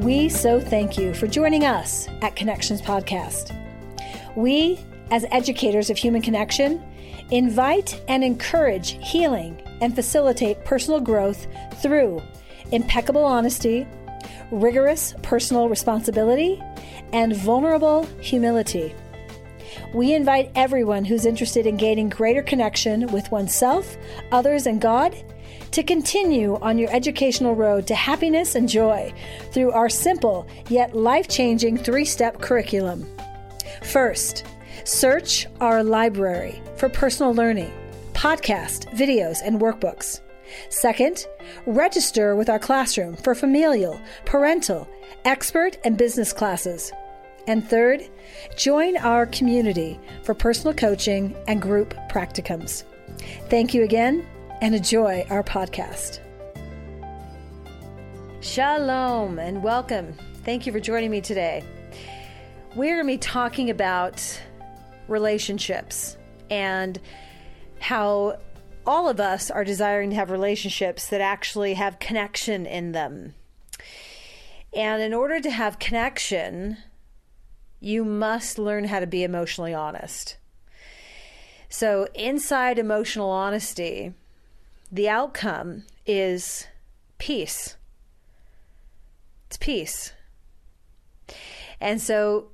We so thank you for joining us at Connections Podcast. We, as educators of human connection, invite and encourage healing and facilitate personal growth through impeccable honesty, rigorous personal responsibility, and vulnerable humility. We invite everyone who's interested in gaining greater connection with oneself, others, and God to continue on your educational road to happiness and joy through our simple yet life changing three step curriculum. First, search our library for personal learning, podcast, videos, and workbooks. Second, register with our classroom for familial, parental, expert, and business classes. And third, join our community for personal coaching and group practicums. Thank you again and enjoy our podcast. Shalom and welcome. Thank you for joining me today. We're going to be talking about relationships and how all of us are desiring to have relationships that actually have connection in them. And in order to have connection, you must learn how to be emotionally honest. So, inside emotional honesty, the outcome is peace. It's peace. And so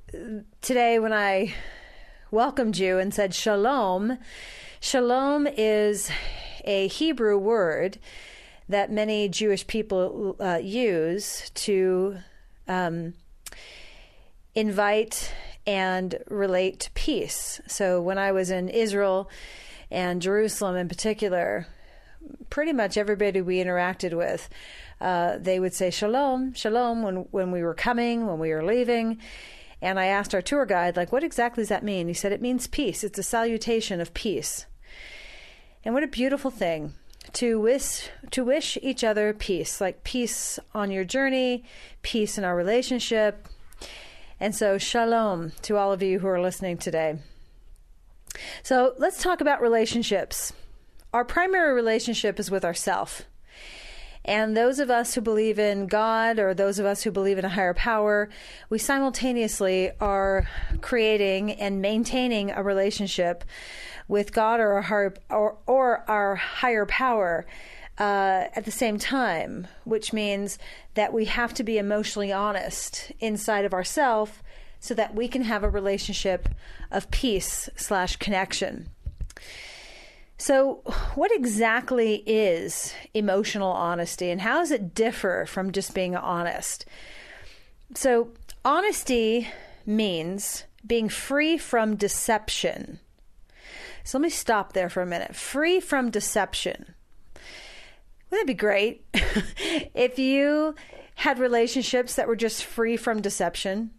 today, when I welcomed you and said shalom, shalom is a Hebrew word that many Jewish people uh, use to um, invite and relate to peace. So when I was in Israel and Jerusalem in particular, pretty much everybody we interacted with, uh, they would say shalom, shalom when when we were coming, when we were leaving. And I asked our tour guide, like, what exactly does that mean? He said it means peace. It's a salutation of peace. And what a beautiful thing to wish to wish each other peace, like peace on your journey, peace in our relationship. And so shalom to all of you who are listening today. So let's talk about relationships. Our primary relationship is with ourself. And those of us who believe in God or those of us who believe in a higher power, we simultaneously are creating and maintaining a relationship with God or, our, or, or our higher power uh, at the same time, which means that we have to be emotionally honest inside of ourselves so that we can have a relationship of peace slash connection. So, what exactly is emotional honesty and how does it differ from just being honest? So, honesty means being free from deception. So, let me stop there for a minute. Free from deception. Wouldn't that be great if you had relationships that were just free from deception?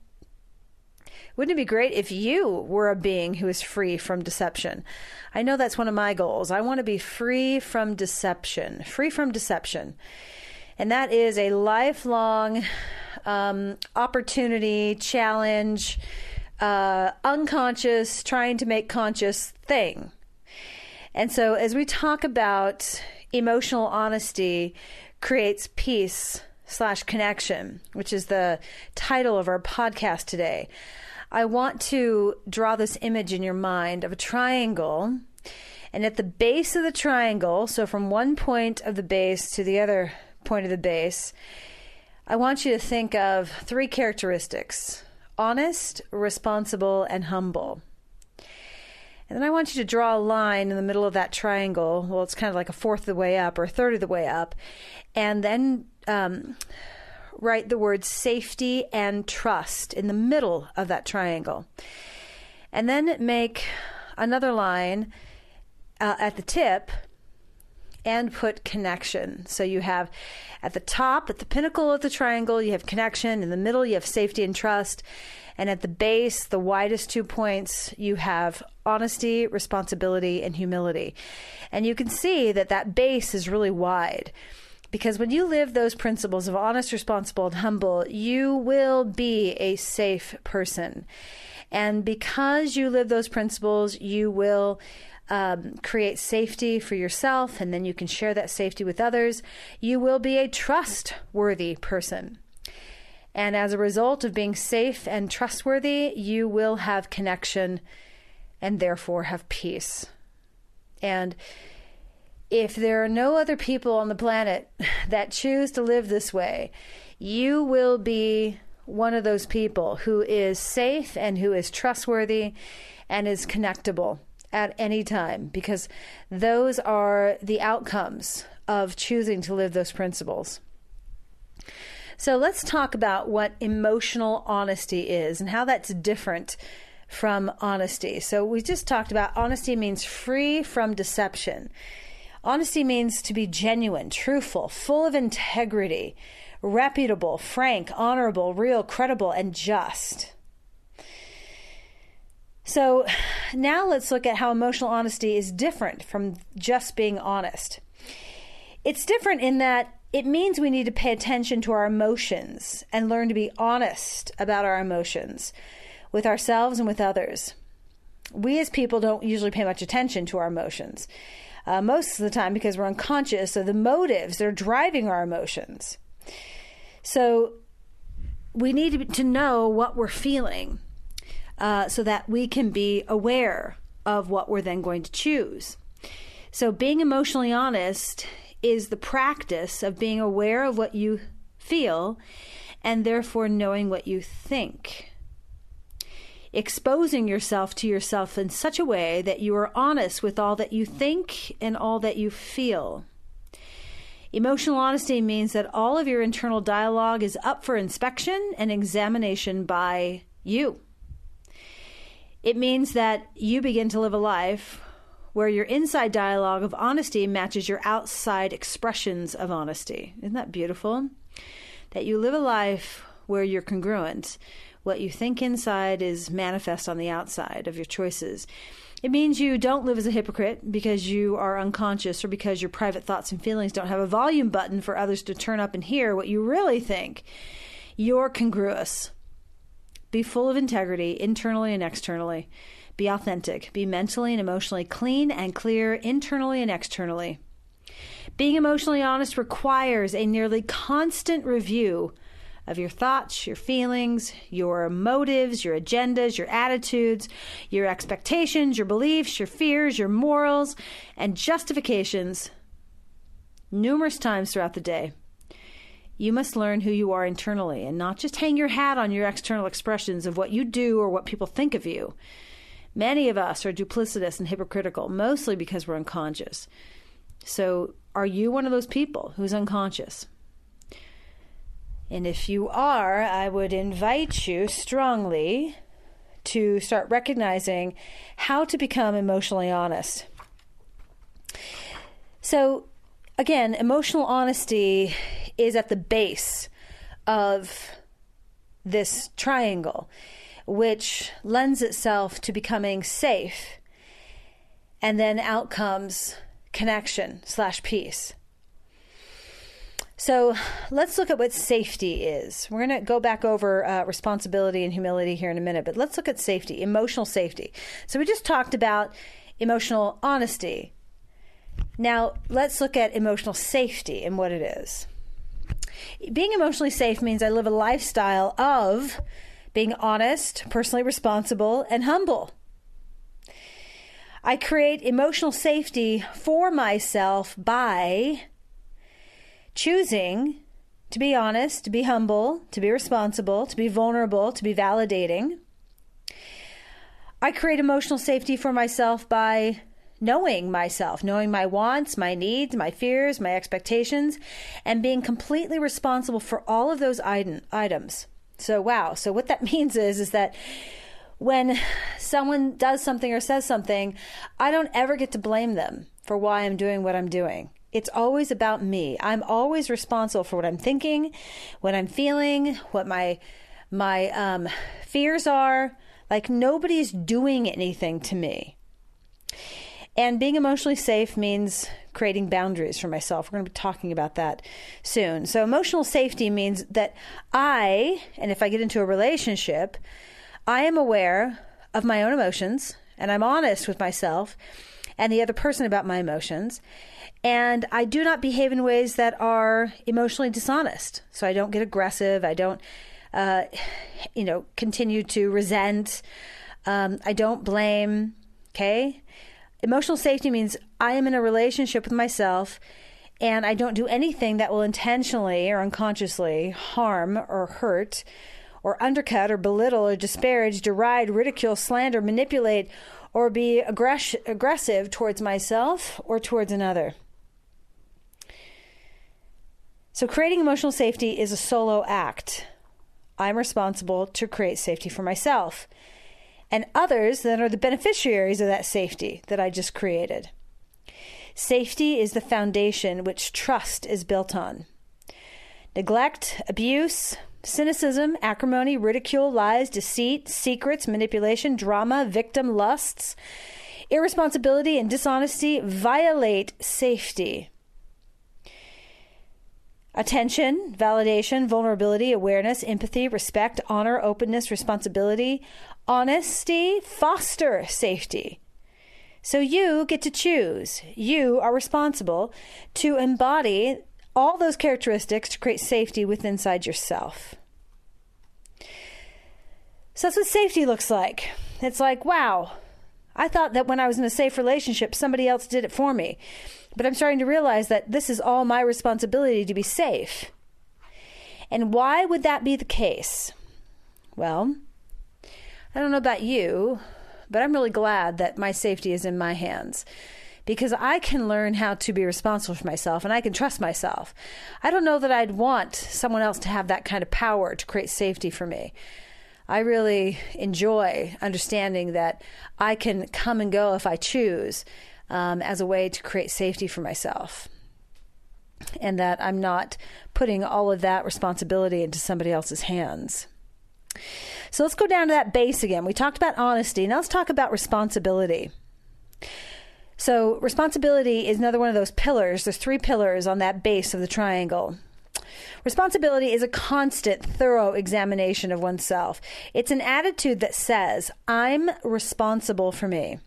Wouldn't it be great if you were a being who is free from deception? I know that's one of my goals. I want to be free from deception, free from deception. And that is a lifelong um, opportunity, challenge, uh, unconscious, trying to make conscious thing. And so, as we talk about emotional honesty creates peace slash connection, which is the title of our podcast today. I want to draw this image in your mind of a triangle. And at the base of the triangle, so from one point of the base to the other point of the base, I want you to think of three characteristics honest, responsible, and humble. And then I want you to draw a line in the middle of that triangle. Well, it's kind of like a fourth of the way up or a third of the way up. And then um, write the words safety and trust in the middle of that triangle. And then make another line uh, at the tip and put connection. So you have at the top, at the pinnacle of the triangle, you have connection. In the middle, you have safety and trust. And at the base, the widest two points, you have honesty, responsibility, and humility. And you can see that that base is really wide. Because when you live those principles of honest, responsible, and humble, you will be a safe person. And because you live those principles, you will um, create safety for yourself, and then you can share that safety with others. You will be a trustworthy person. And as a result of being safe and trustworthy, you will have connection and therefore have peace. And if there are no other people on the planet that choose to live this way, you will be one of those people who is safe and who is trustworthy and is connectable at any time because those are the outcomes of choosing to live those principles. So let's talk about what emotional honesty is and how that's different from honesty. So we just talked about honesty means free from deception. Honesty means to be genuine, truthful, full of integrity, reputable, frank, honorable, real, credible, and just. So now let's look at how emotional honesty is different from just being honest. It's different in that it means we need to pay attention to our emotions and learn to be honest about our emotions with ourselves and with others. We as people don't usually pay much attention to our emotions, uh, most of the time because we're unconscious of the motives that are driving our emotions. So we need to know what we're feeling uh, so that we can be aware of what we're then going to choose. So being emotionally honest is the practice of being aware of what you feel and therefore knowing what you think. Exposing yourself to yourself in such a way that you are honest with all that you think and all that you feel. Emotional honesty means that all of your internal dialogue is up for inspection and examination by you. It means that you begin to live a life where your inside dialogue of honesty matches your outside expressions of honesty. Isn't that beautiful? That you live a life where you're congruent. What you think inside is manifest on the outside of your choices. It means you don't live as a hypocrite because you are unconscious or because your private thoughts and feelings don't have a volume button for others to turn up and hear what you really think. You're congruous. Be full of integrity, internally and externally. Be authentic. Be mentally and emotionally clean and clear, internally and externally. Being emotionally honest requires a nearly constant review of your thoughts, your feelings, your motives, your agendas, your attitudes, your expectations, your beliefs, your fears, your morals, and justifications numerous times throughout the day. You must learn who you are internally and not just hang your hat on your external expressions of what you do or what people think of you. Many of us are duplicitous and hypocritical, mostly because we're unconscious. So, are you one of those people who's unconscious? And if you are, I would invite you strongly to start recognizing how to become emotionally honest. So, again, emotional honesty is at the base of this triangle, which lends itself to becoming safe, and then out comes connection slash peace. So let's look at what safety is. We're going to go back over uh, responsibility and humility here in a minute, but let's look at safety, emotional safety. So we just talked about emotional honesty. Now let's look at emotional safety and what it is. Being emotionally safe means I live a lifestyle of being honest, personally responsible, and humble. I create emotional safety for myself by choosing to be honest, to be humble, to be responsible, to be vulnerable, to be validating. I create emotional safety for myself by knowing myself, knowing my wants, my needs, my fears, my expectations, and being completely responsible for all of those item, items. So, wow. So, what that means is, is that when someone does something or says something, I don't ever get to blame them for why I'm doing what I'm doing. It's always about me. I'm always responsible for what I'm thinking, what I'm feeling, what my my um, fears are. Like nobody's doing anything to me. And being emotionally safe means creating boundaries for myself. We're going to be talking about that soon. So, emotional safety means that I, and if I get into a relationship, I am aware of my own emotions and I'm honest with myself and the other person about my emotions. And I do not behave in ways that are emotionally dishonest. So I don't get aggressive. I don't uh, you know, continue to resent. Um, I don't blame. Okay. Emotional safety means I am in a relationship with myself and I don't do anything that will intentionally or unconsciously harm or hurt or undercut or belittle or disparage, deride, ridicule, slander, manipulate, or be aggress- aggressive towards myself or towards another. So, creating emotional safety is a solo act. I'm responsible to create safety for myself and others that are the beneficiaries of that safety that I just created. Safety is the foundation which trust is built on. Neglect, abuse, cynicism, acrimony, ridicule, lies, deceit, secrets, manipulation, drama, victim lusts, irresponsibility, and dishonesty violate safety. Attention, validation, vulnerability, awareness, empathy, respect, honor, openness, responsibility, honesty foster safety. So you get to choose. You are responsible to embody all those characteristics to create safety within inside yourself. So that's what safety looks like. It's like, wow, I thought that when I was in a safe relationship, somebody else did it for me. But I'm starting to realize that this is all my responsibility to be safe. And why would that be the case? Well, I don't know about you, but I'm really glad that my safety is in my hands because I can learn how to be responsible for myself and I can trust myself. I don't know that I'd want someone else to have that kind of power to create safety for me. I really enjoy understanding that I can come and go if I choose um, as a way to create safety for myself. And that I'm not putting all of that responsibility into somebody else's hands. So let's go down to that base again. We talked about honesty. Now let's talk about responsibility. So, responsibility is another one of those pillars. There's three pillars on that base of the triangle. Responsibility is a constant, thorough examination of oneself. It's an attitude that says, I'm responsible for me.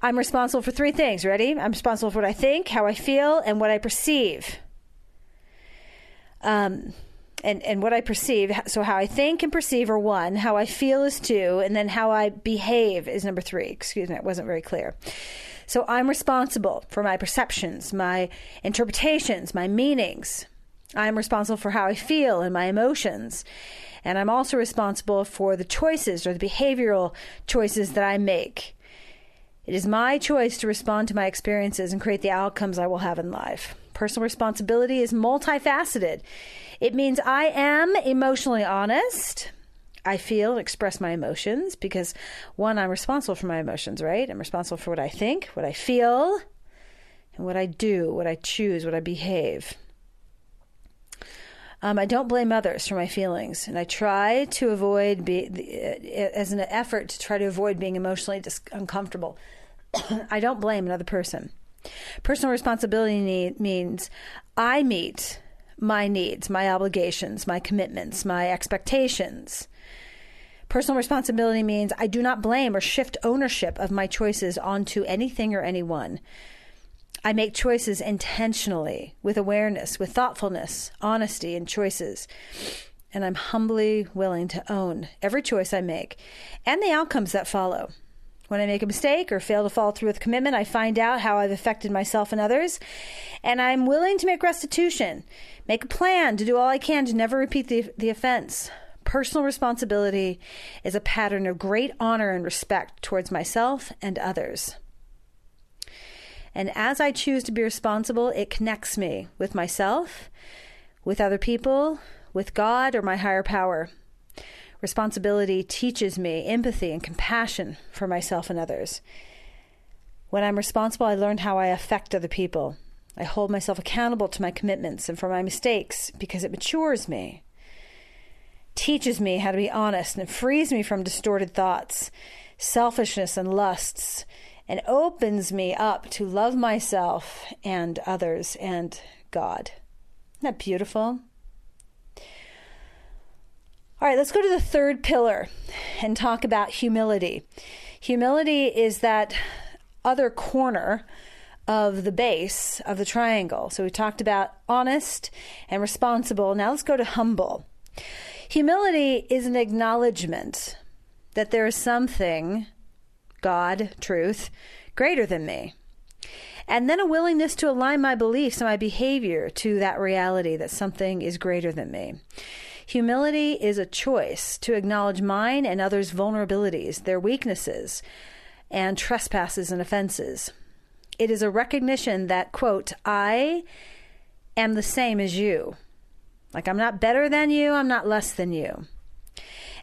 I'm responsible for three things. Ready? I'm responsible for what I think, how I feel, and what I perceive. Um, and, and what I perceive. So, how I think and perceive are one, how I feel is two, and then how I behave is number three. Excuse me, it wasn't very clear. So, I'm responsible for my perceptions, my interpretations, my meanings. I'm responsible for how I feel and my emotions. And I'm also responsible for the choices or the behavioral choices that I make. It is my choice to respond to my experiences and create the outcomes I will have in life. Personal responsibility is multifaceted. It means I am emotionally honest. I feel and express my emotions because, one, I'm responsible for my emotions, right? I'm responsible for what I think, what I feel, and what I do, what I choose, what I behave. Um, I don't blame others for my feelings, and I try to avoid, be, as an effort to try to avoid being emotionally dis- uncomfortable. I don't blame another person. Personal responsibility need, means I meet my needs, my obligations, my commitments, my expectations. Personal responsibility means I do not blame or shift ownership of my choices onto anything or anyone. I make choices intentionally, with awareness, with thoughtfulness, honesty, and choices. And I'm humbly willing to own every choice I make and the outcomes that follow. When I make a mistake or fail to follow through with commitment, I find out how I've affected myself and others, and I'm willing to make restitution, make a plan to do all I can to never repeat the, the offense. Personal responsibility is a pattern of great honor and respect towards myself and others. And as I choose to be responsible, it connects me with myself, with other people, with God, or my higher power. Responsibility teaches me empathy and compassion for myself and others. When I'm responsible, I learn how I affect other people. I hold myself accountable to my commitments and for my mistakes because it matures me, teaches me how to be honest, and frees me from distorted thoughts, selfishness, and lusts, and opens me up to love myself and others and God. Isn't that beautiful? All right, let's go to the third pillar and talk about humility. Humility is that other corner of the base of the triangle. So we talked about honest and responsible. Now let's go to humble. Humility is an acknowledgement that there is something, God, truth, greater than me. And then a willingness to align my beliefs and my behavior to that reality that something is greater than me. Humility is a choice to acknowledge mine and others' vulnerabilities, their weaknesses, and trespasses and offenses. It is a recognition that, quote, I am the same as you. Like, I'm not better than you, I'm not less than you.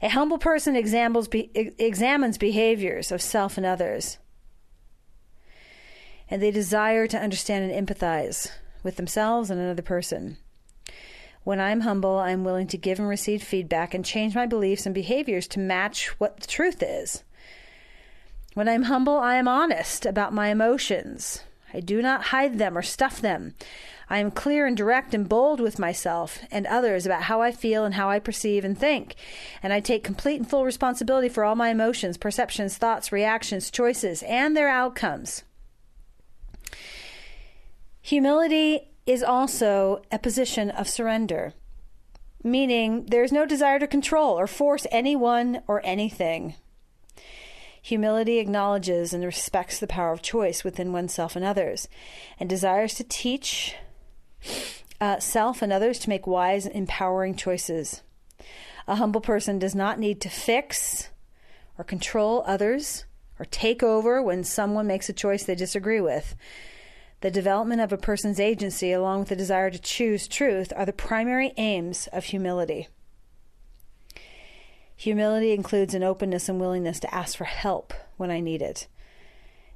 A humble person examines, be, examines behaviors of self and others, and they desire to understand and empathize with themselves and another person. When I'm humble, I'm willing to give and receive feedback and change my beliefs and behaviors to match what the truth is. When I'm humble, I am honest about my emotions. I do not hide them or stuff them. I am clear and direct and bold with myself and others about how I feel and how I perceive and think. And I take complete and full responsibility for all my emotions, perceptions, thoughts, reactions, choices, and their outcomes. Humility is also a position of surrender, meaning there is no desire to control or force anyone or anything. Humility acknowledges and respects the power of choice within oneself and others, and desires to teach uh, self and others to make wise, empowering choices. A humble person does not need to fix or control others or take over when someone makes a choice they disagree with. The development of a person's agency, along with the desire to choose truth, are the primary aims of humility. Humility includes an openness and willingness to ask for help when I need it.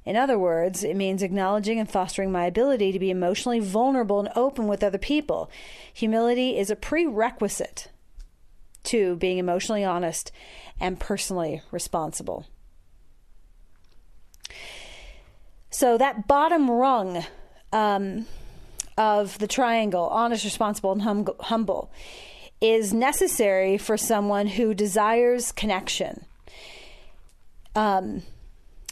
In other words, it means acknowledging and fostering my ability to be emotionally vulnerable and open with other people. Humility is a prerequisite to being emotionally honest and personally responsible. So that bottom rung um, of the triangle, honest, responsible, and hum- humble, is necessary for someone who desires connection. Um,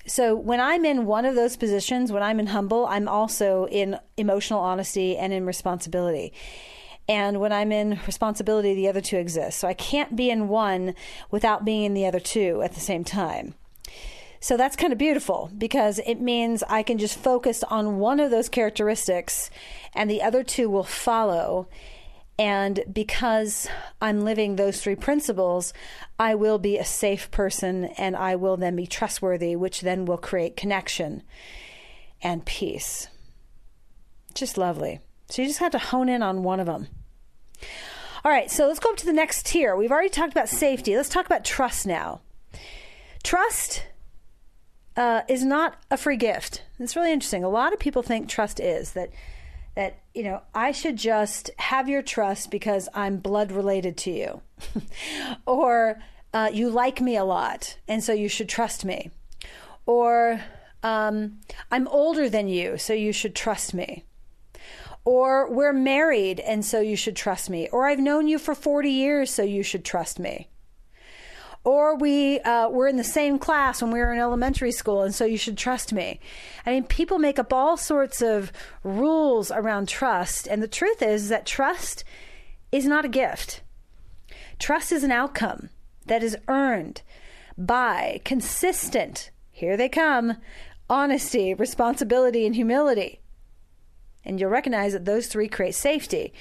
so when I'm in one of those positions, when I'm in humble, I'm also in emotional honesty and in responsibility. And when I'm in responsibility, the other two exist. So I can't be in one without being in the other two at the same time. So that's kind of beautiful because it means I can just focus on one of those characteristics and the other two will follow. And because I'm living those three principles, I will be a safe person and I will then be trustworthy, which then will create connection and peace. Just lovely. So you just have to hone in on one of them. All right, so let's go up to the next tier. We've already talked about safety. Let's talk about trust now. Trust uh, is not a free gift. It's really interesting. A lot of people think trust is that that you know I should just have your trust because I'm blood related to you, or uh, you like me a lot and so you should trust me, or um, I'm older than you so you should trust me. Or we're married and so you should trust me. Or I've known you for 40 years so you should trust me or we uh, were in the same class when we were in elementary school, and so you should trust me. I mean, people make up all sorts of rules around trust, and the truth is that trust is not a gift. Trust is an outcome that is earned by consistent, here they come, honesty, responsibility, and humility. And you'll recognize that those three create safety.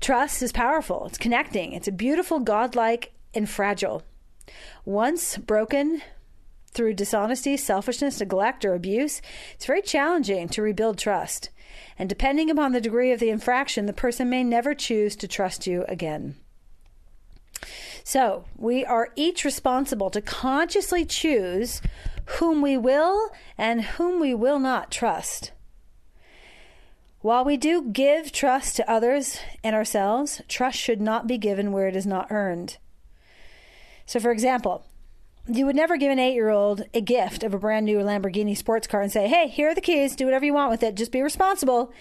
Trust is powerful. It's connecting. It's a beautiful, godlike and fragile. Once broken through dishonesty, selfishness, neglect, or abuse, it's very challenging to rebuild trust. And depending upon the degree of the infraction, the person may never choose to trust you again. So, we are each responsible to consciously choose whom we will and whom we will not trust. While we do give trust to others and ourselves, trust should not be given where it is not earned. So, for example, you would never give an eight year old a gift of a brand new Lamborghini sports car and say, hey, here are the keys, do whatever you want with it, just be responsible.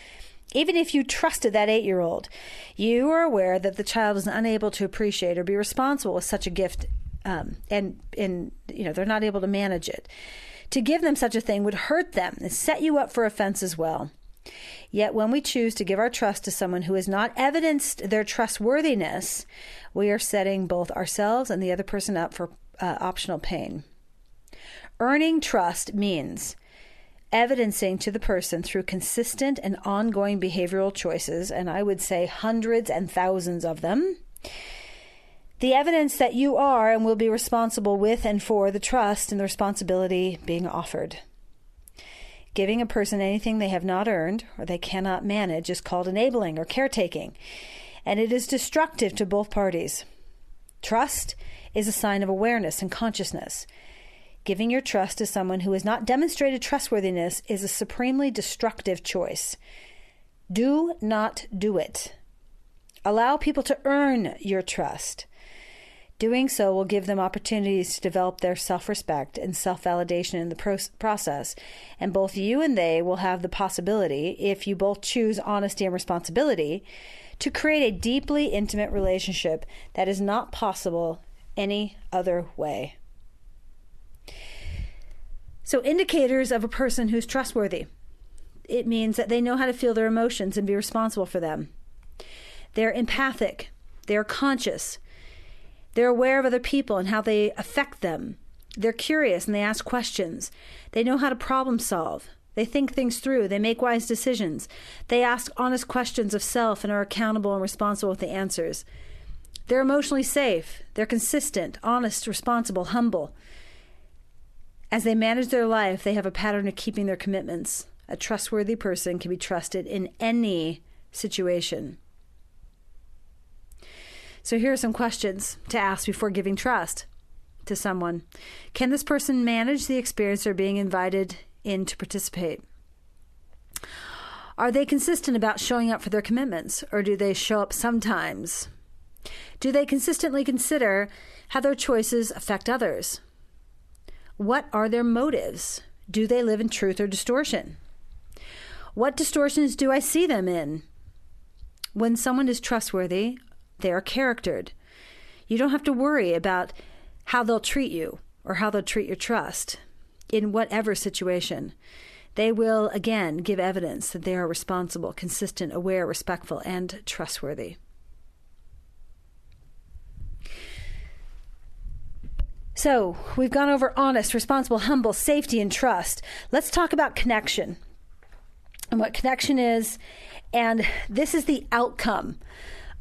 Even if you trusted that eight year old, you are aware that the child is unable to appreciate or be responsible with such a gift, um, and, and you know, they're not able to manage it. To give them such a thing would hurt them and set you up for offense as well. Yet when we choose to give our trust to someone who has not evidenced their trustworthiness, we are setting both ourselves and the other person up for uh, optional pain. Earning trust means evidencing to the person through consistent and ongoing behavioral choices, and I would say hundreds and thousands of them, the evidence that you are and will be responsible with and for the trust and the responsibility being offered. Giving a person anything they have not earned or they cannot manage is called enabling or caretaking, and it is destructive to both parties. Trust is a sign of awareness and consciousness. Giving your trust to someone who has not demonstrated trustworthiness is a supremely destructive choice. Do not do it. Allow people to earn your trust. Doing so will give them opportunities to develop their self respect and self validation in the pro- process. And both you and they will have the possibility, if you both choose honesty and responsibility, to create a deeply intimate relationship that is not possible any other way. So, indicators of a person who's trustworthy it means that they know how to feel their emotions and be responsible for them. They're empathic, they're conscious, they're aware of other people and how they affect them. They're curious and they ask questions. They know how to problem solve. They think things through. They make wise decisions. They ask honest questions of self and are accountable and responsible with the answers. They're emotionally safe. They're consistent, honest, responsible, humble. As they manage their life, they have a pattern of keeping their commitments. A trustworthy person can be trusted in any situation. So, here are some questions to ask before giving trust to someone. Can this person manage the experience they're being invited in to participate? Are they consistent about showing up for their commitments, or do they show up sometimes? Do they consistently consider how their choices affect others? What are their motives? Do they live in truth or distortion? What distortions do I see them in? When someone is trustworthy, they are charactered. You don't have to worry about how they'll treat you or how they'll treat your trust in whatever situation. They will, again, give evidence that they are responsible, consistent, aware, respectful, and trustworthy. So, we've gone over honest, responsible, humble, safety, and trust. Let's talk about connection and what connection is. And this is the outcome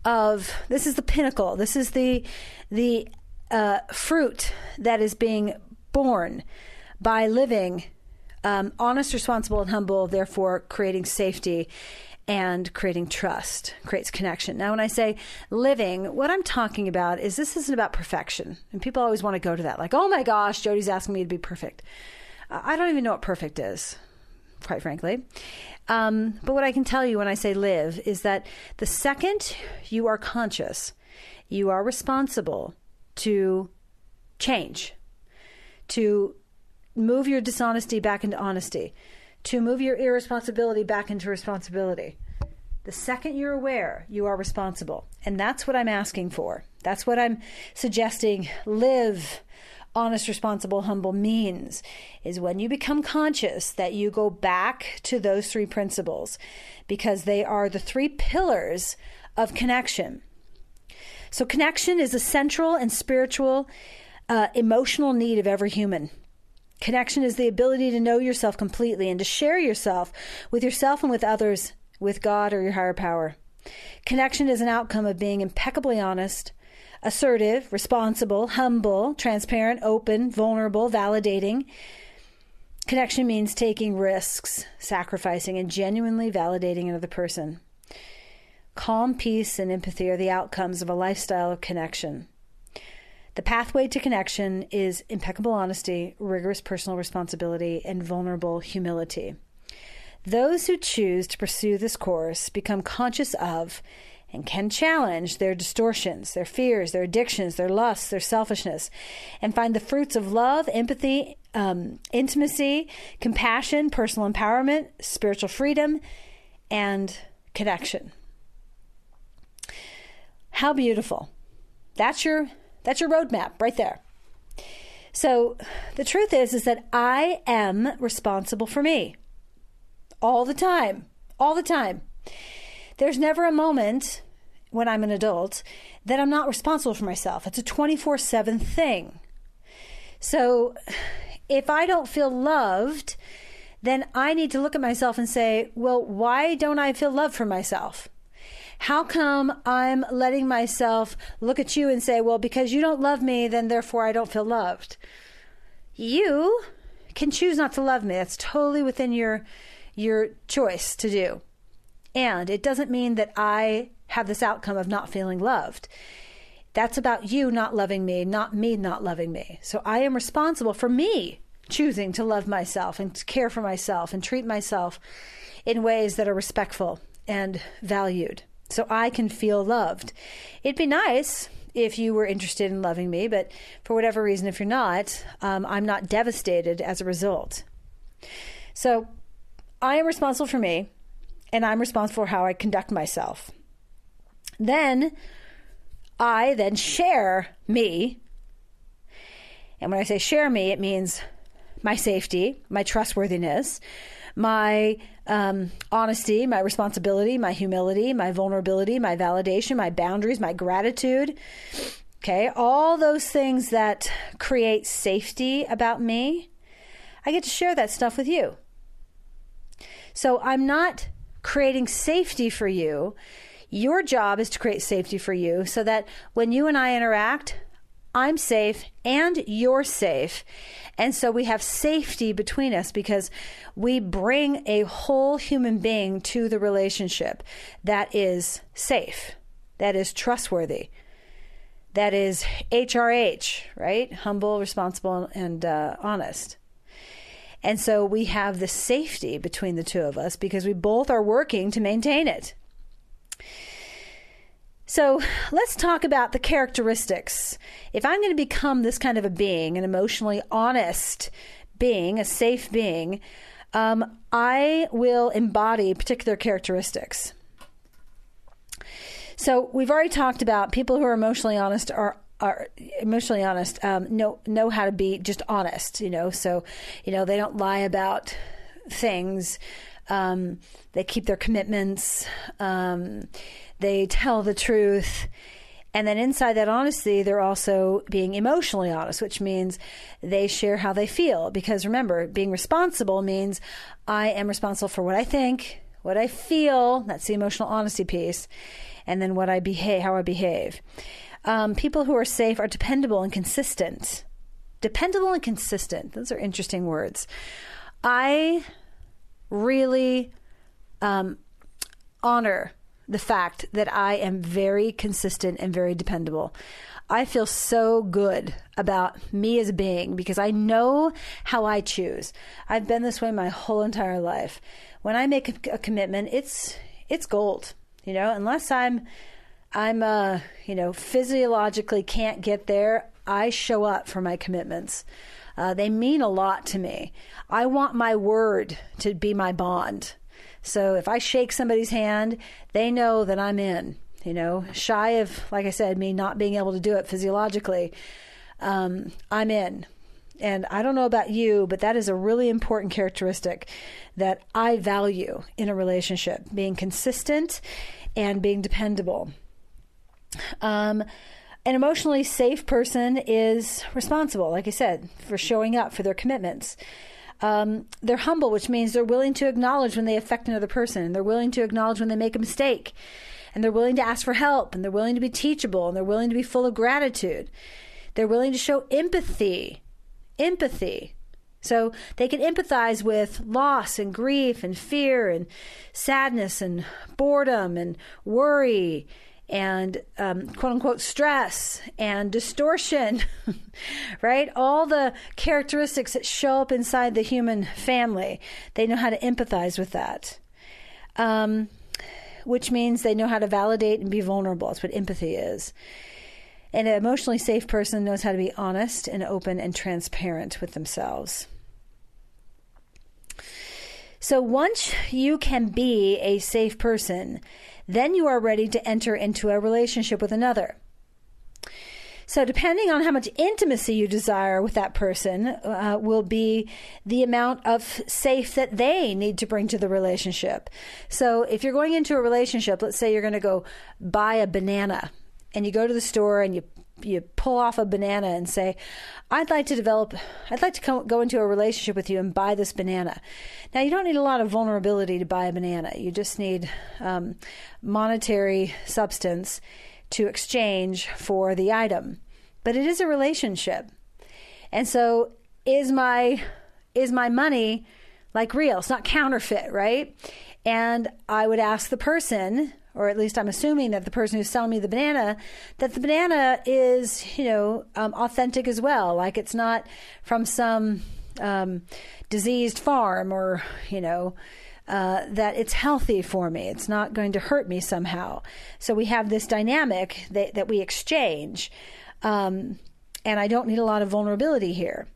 of this is the pinnacle. This is the the uh, fruit that is being borne by living um, honest, responsible, and humble. Therefore, creating safety and creating trust creates connection. Now, when I say living, what I'm talking about is this isn't about perfection. And people always want to go to that, like, oh my gosh, Jody's asking me to be perfect. I don't even know what perfect is, quite frankly. Um, but what I can tell you when I say live is that the second you are conscious, you are responsible to change, to move your dishonesty back into honesty, to move your irresponsibility back into responsibility. The second you're aware, you are responsible. And that's what I'm asking for. That's what I'm suggesting. Live honest, responsible, humble means is when you become conscious that you go back to those three principles because they are the three pillars of connection. So, connection is a central and spiritual, uh, emotional need of every human. Connection is the ability to know yourself completely and to share yourself with yourself and with others, with God or your higher power. Connection is an outcome of being impeccably honest, assertive, responsible, humble, transparent, open, vulnerable, validating. Connection means taking risks, sacrificing, and genuinely validating another person. Calm, peace, and empathy are the outcomes of a lifestyle of connection. The pathway to connection is impeccable honesty, rigorous personal responsibility, and vulnerable humility. Those who choose to pursue this course become conscious of and can challenge their distortions, their fears, their addictions, their lusts, their selfishness, and find the fruits of love, empathy, um, intimacy, compassion, personal empowerment, spiritual freedom, and connection. How beautiful. That's your that's your roadmap right there. So the truth is is that I am responsible for me all the time, all the time. There's never a moment when I'm an adult that I'm not responsible for myself. It's a 24 7 thing. So if I don't feel loved, then I need to look at myself and say, well, why don't I feel love for myself? How come I'm letting myself look at you and say, well, because you don't love me, then therefore I don't feel loved? You can choose not to love me. That's totally within your your choice to do. And it doesn't mean that I have this outcome of not feeling loved. That's about you not loving me, not me not loving me. So I am responsible for me choosing to love myself and care for myself and treat myself in ways that are respectful and valued so I can feel loved. It'd be nice if you were interested in loving me, but for whatever reason, if you're not, um, I'm not devastated as a result. So I am responsible for me, and I'm responsible for how I conduct myself. Then I then share me. And when I say share me, it means my safety, my trustworthiness, my um, honesty, my responsibility, my humility, my vulnerability, my validation, my boundaries, my gratitude. Okay, all those things that create safety about me, I get to share that stuff with you. So I'm not creating safety for you. Your job is to create safety for you so that when you and I interact, I'm safe and you're safe. And so we have safety between us because we bring a whole human being to the relationship that is safe, that is trustworthy, that is HRH, right? Humble, responsible, and uh, honest. And so we have the safety between the two of us because we both are working to maintain it. So let's talk about the characteristics. If I'm going to become this kind of a being, an emotionally honest being, a safe being, um, I will embody particular characteristics. So we've already talked about people who are emotionally honest are are emotionally honest um, know know how to be just honest. You know, so you know they don't lie about things. Um, they keep their commitments. Um, they tell the truth. And then inside that honesty, they're also being emotionally honest, which means they share how they feel. Because remember, being responsible means I am responsible for what I think, what I feel. That's the emotional honesty piece. And then what I behave, how I behave. Um, people who are safe are dependable and consistent. Dependable and consistent. Those are interesting words. I really um, honor the fact that I am very consistent and very dependable. I feel so good about me as a being because I know how I choose. I've been this way my whole entire life. When I make a, a commitment, it's it's gold. You know, unless I'm I'm uh, you know, physiologically can't get there, I show up for my commitments. Uh, they mean a lot to me. I want my word to be my bond. So if I shake somebody's hand, they know that I'm in. You know, shy of, like I said, me not being able to do it physiologically, um, I'm in. And I don't know about you, but that is a really important characteristic that I value in a relationship being consistent and being dependable. Um, an emotionally safe person is responsible, like I said, for showing up for their commitments. Um, they're humble, which means they're willing to acknowledge when they affect another person, they're willing to acknowledge when they make a mistake, and they're willing to ask for help, and they're willing to be teachable, and they're willing to be full of gratitude. They're willing to show empathy. Empathy. So they can empathize with loss and grief and fear and sadness and boredom and worry and um, quote unquote stress and distortion, right? All the characteristics that show up inside the human family, they know how to empathize with that. Um, which means they know how to validate and be vulnerable. That's what empathy is. And an emotionally safe person knows how to be honest and open and transparent with themselves. So once you can be a safe person, then you are ready to enter into a relationship with another. So, depending on how much intimacy you desire with that person, uh, will be the amount of safe that they need to bring to the relationship. So, if you're going into a relationship, let's say you're going to go buy a banana, and you go to the store and you you pull off a banana and say, "I'd like to develop, I'd like to come, go into a relationship with you and buy this banana." Now, you don't need a lot of vulnerability to buy a banana. You just need um, monetary substance to exchange for the item. But it is a relationship. And so is my is my money like real? It's not counterfeit, right? And I would ask the person, or at least I'm assuming that the person who's selling me the banana, that the banana is, you know, um, authentic as well. Like it's not from some um, diseased farm or, you know, uh, that it's healthy for me. It's not going to hurt me somehow. So we have this dynamic that, that we exchange. Um, and I don't need a lot of vulnerability here.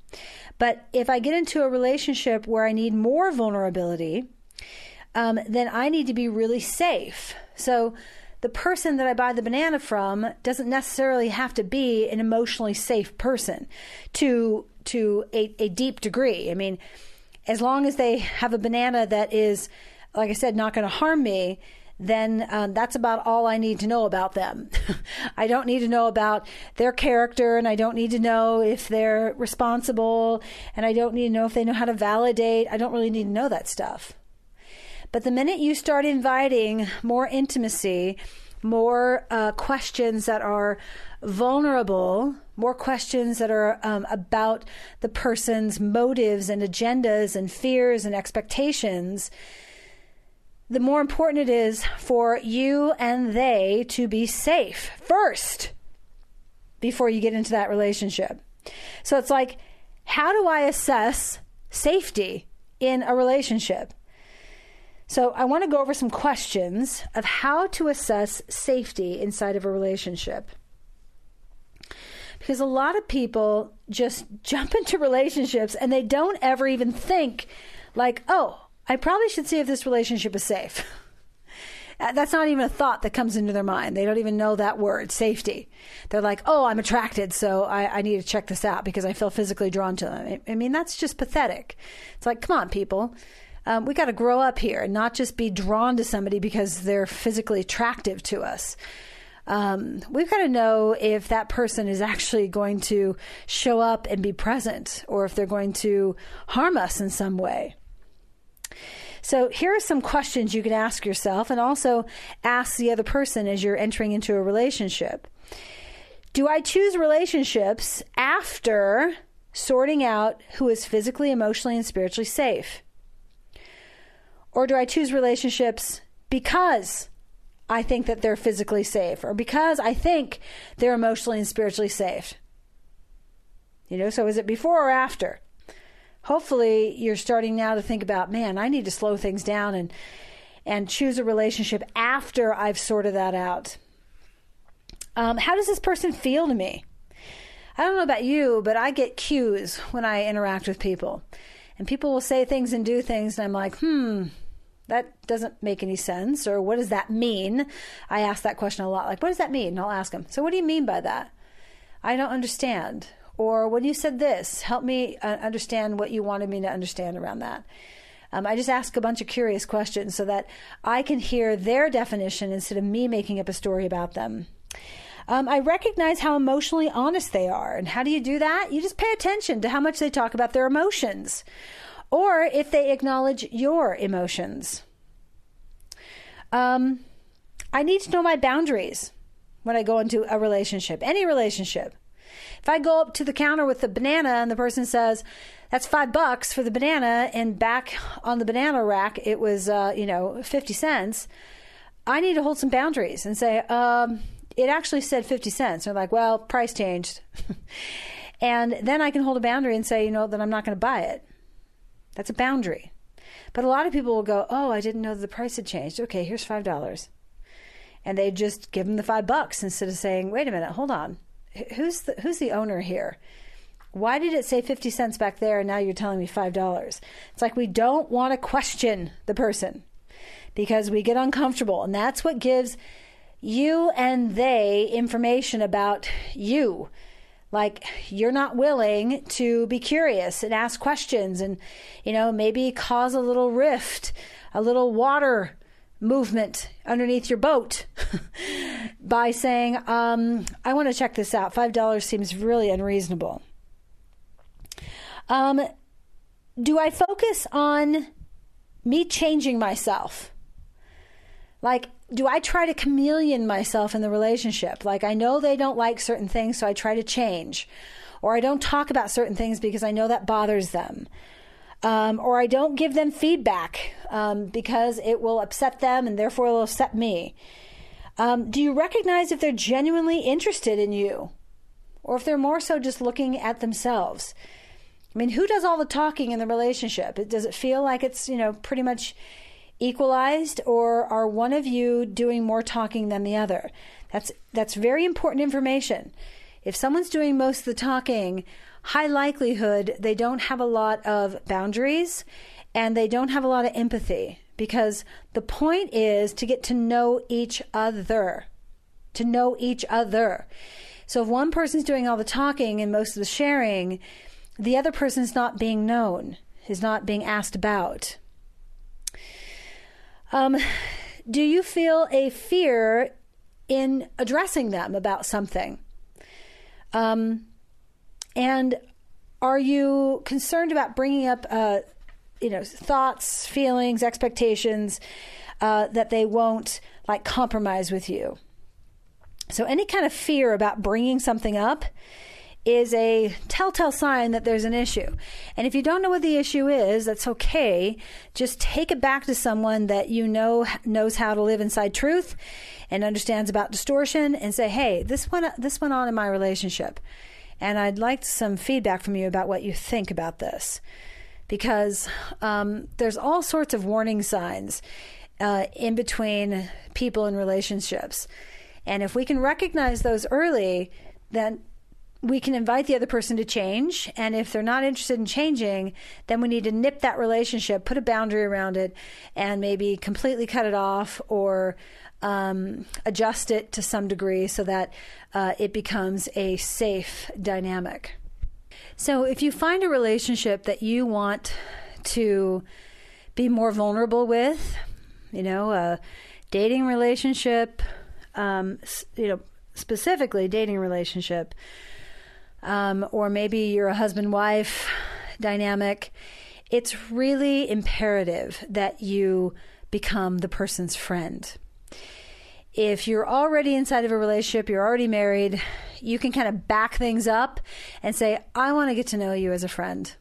But if I get into a relationship where I need more vulnerability, um, then I need to be really safe. So the person that I buy the banana from doesn't necessarily have to be an emotionally safe person to to a, a deep degree. I mean, as long as they have a banana that is, like I said, not going to harm me, then um, that's about all I need to know about them. I don't need to know about their character, and I don't need to know if they're responsible, and I don't need to know if they know how to validate. I don't really need to know that stuff. But the minute you start inviting more intimacy, more uh, questions that are vulnerable, more questions that are um, about the person's motives and agendas and fears and expectations, the more important it is for you and they to be safe first before you get into that relationship. So it's like, how do I assess safety in a relationship? So, I want to go over some questions of how to assess safety inside of a relationship because a lot of people just jump into relationships and they don't ever even think like, "Oh, I probably should see if this relationship is safe." Uh, that's not even a thought that comes into their mind. They don't even know that word, safety. They're like, oh, I'm attracted, so I, I need to check this out because I feel physically drawn to them. I, I mean, that's just pathetic. It's like, come on, people. Um, we got to grow up here and not just be drawn to somebody because they're physically attractive to us um, we've got to know if that person is actually going to show up and be present or if they're going to harm us in some way. So, here are some questions you can ask yourself and also ask the other person as you're entering into a relationship. Do I choose relationships after sorting out who is physically, emotionally, and spiritually safe? Or do I choose relationships because I think that they're physically safe or because I think they're emotionally and spiritually safe. You know, so is it before or after? Hopefully you're starting now to think about, man, I need to slow things down and and choose a relationship after I've sorted that out. Um, how does this person feel to me? I don't know about you, but I get cues when I interact with people. And people will say things and do things, and I'm like, hmm, that doesn't make any sense. Or what does that mean? I ask that question a lot. Like, what does that mean? And I'll ask them, so what do you mean by that? I don't understand. Or when you said this, help me uh, understand what you wanted me to understand around that. Um, I just ask a bunch of curious questions so that I can hear their definition instead of me making up a story about them. Um, I recognize how emotionally honest they are. And how do you do that? You just pay attention to how much they talk about their emotions or if they acknowledge your emotions. Um, I need to know my boundaries when I go into a relationship, any relationship. If I go up to the counter with the banana and the person says, that's five bucks for the banana, and back on the banana rack it was, uh, you know, 50 cents, I need to hold some boundaries and say, um, it actually said 50 cents. They're like, well, price changed. and then I can hold a boundary and say, you know, that I'm not going to buy it. That's a boundary. But a lot of people will go, "Oh, I didn't know the price had changed. Okay, here's five dollars," and they just give them the five bucks instead of saying, "Wait a minute, hold on, who's the who's the owner here? Why did it say fifty cents back there, and now you're telling me five dollars?" It's like we don't want to question the person because we get uncomfortable, and that's what gives you and they information about you. Like you're not willing to be curious and ask questions and you know maybe cause a little rift a little water movement underneath your boat by saying um, i want to check this out. Five dollars seems really unreasonable. Um, do i focus on me changing myself? Like do I try to chameleon myself in the relationship? Like, I know they don't like certain things, so I try to change. Or I don't talk about certain things because I know that bothers them. Um, or I don't give them feedback um, because it will upset them and therefore it'll upset me. Um, do you recognize if they're genuinely interested in you? Or if they're more so just looking at themselves? I mean, who does all the talking in the relationship? Does it feel like it's, you know, pretty much equalized or are one of you doing more talking than the other? That's that's very important information. If someone's doing most of the talking, high likelihood they don't have a lot of boundaries and they don't have a lot of empathy because the point is to get to know each other. To know each other. So if one person's doing all the talking and most of the sharing, the other person's not being known, is not being asked about. Um, do you feel a fear in addressing them about something? Um, and are you concerned about bringing up, uh, you know, thoughts, feelings, expectations uh, that they won't like compromise with you? So any kind of fear about bringing something up is a telltale sign that there's an issue. And if you don't know what the issue is, that's okay. Just take it back to someone that you know knows how to live inside truth and understands about distortion and say, "Hey, this went this went on in my relationship." And I'd like some feedback from you about what you think about this. Because um, there's all sorts of warning signs uh, in between people and relationships. And if we can recognize those early, then we can invite the other person to change. And if they're not interested in changing, then we need to nip that relationship, put a boundary around it, and maybe completely cut it off or um, adjust it to some degree so that uh, it becomes a safe dynamic. So if you find a relationship that you want to be more vulnerable with, you know, a dating relationship, um, you know, specifically dating relationship, um, or maybe you're a husband wife dynamic, it's really imperative that you become the person's friend. If you're already inside of a relationship, you're already married, you can kind of back things up and say, I want to get to know you as a friend.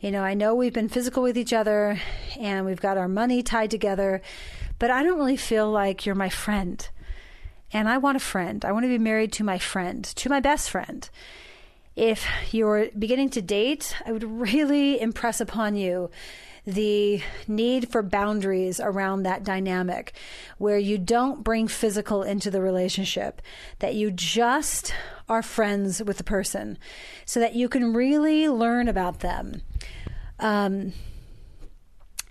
You know, I know we've been physical with each other and we've got our money tied together, but I don't really feel like you're my friend. And I want a friend. I want to be married to my friend, to my best friend if you're beginning to date, I would really impress upon you the need for boundaries around that dynamic where you don't bring physical into the relationship, that you just are friends with the person so that you can really learn about them. Um,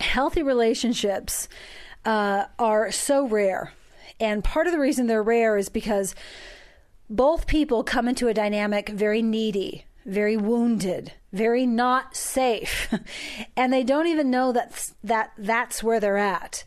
healthy relationships uh, are so rare. And part of the reason they're rare is because both people come into a dynamic very needy, very wounded, very not safe, and they don't even know that that that's where they're at.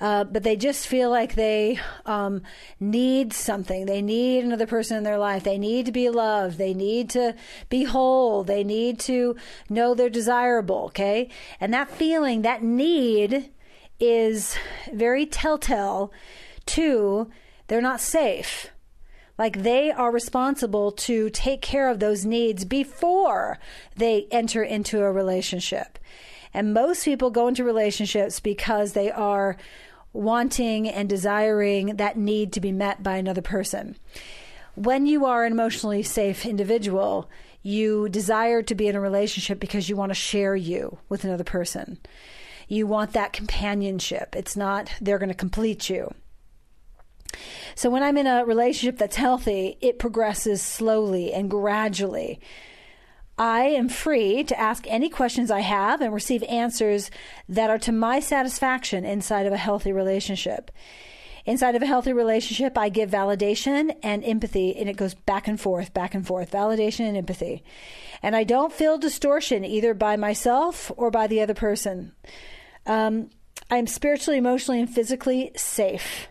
Uh, but they just feel like they um, need something. They need another person in their life. They need to be loved. They need to be whole. They need to know they're desirable. Okay, and that feeling, that need, is very telltale to they're not safe like they are responsible to take care of those needs before they enter into a relationship. And most people go into relationships because they are wanting and desiring that need to be met by another person. When you are an emotionally safe individual, you desire to be in a relationship because you want to share you with another person. You want that companionship. It's not they're going to complete you. So when I'm in a relationship that's healthy, it progresses slowly and gradually. I am free to ask any questions I have and receive answers that are to my satisfaction inside of a healthy relationship. Inside of a healthy relationship, I give validation and empathy, and it goes back and forth, back and forth, validation and empathy. And I don't feel distortion either by myself or by the other person. Um, I'm spiritually, emotionally, and physically safe.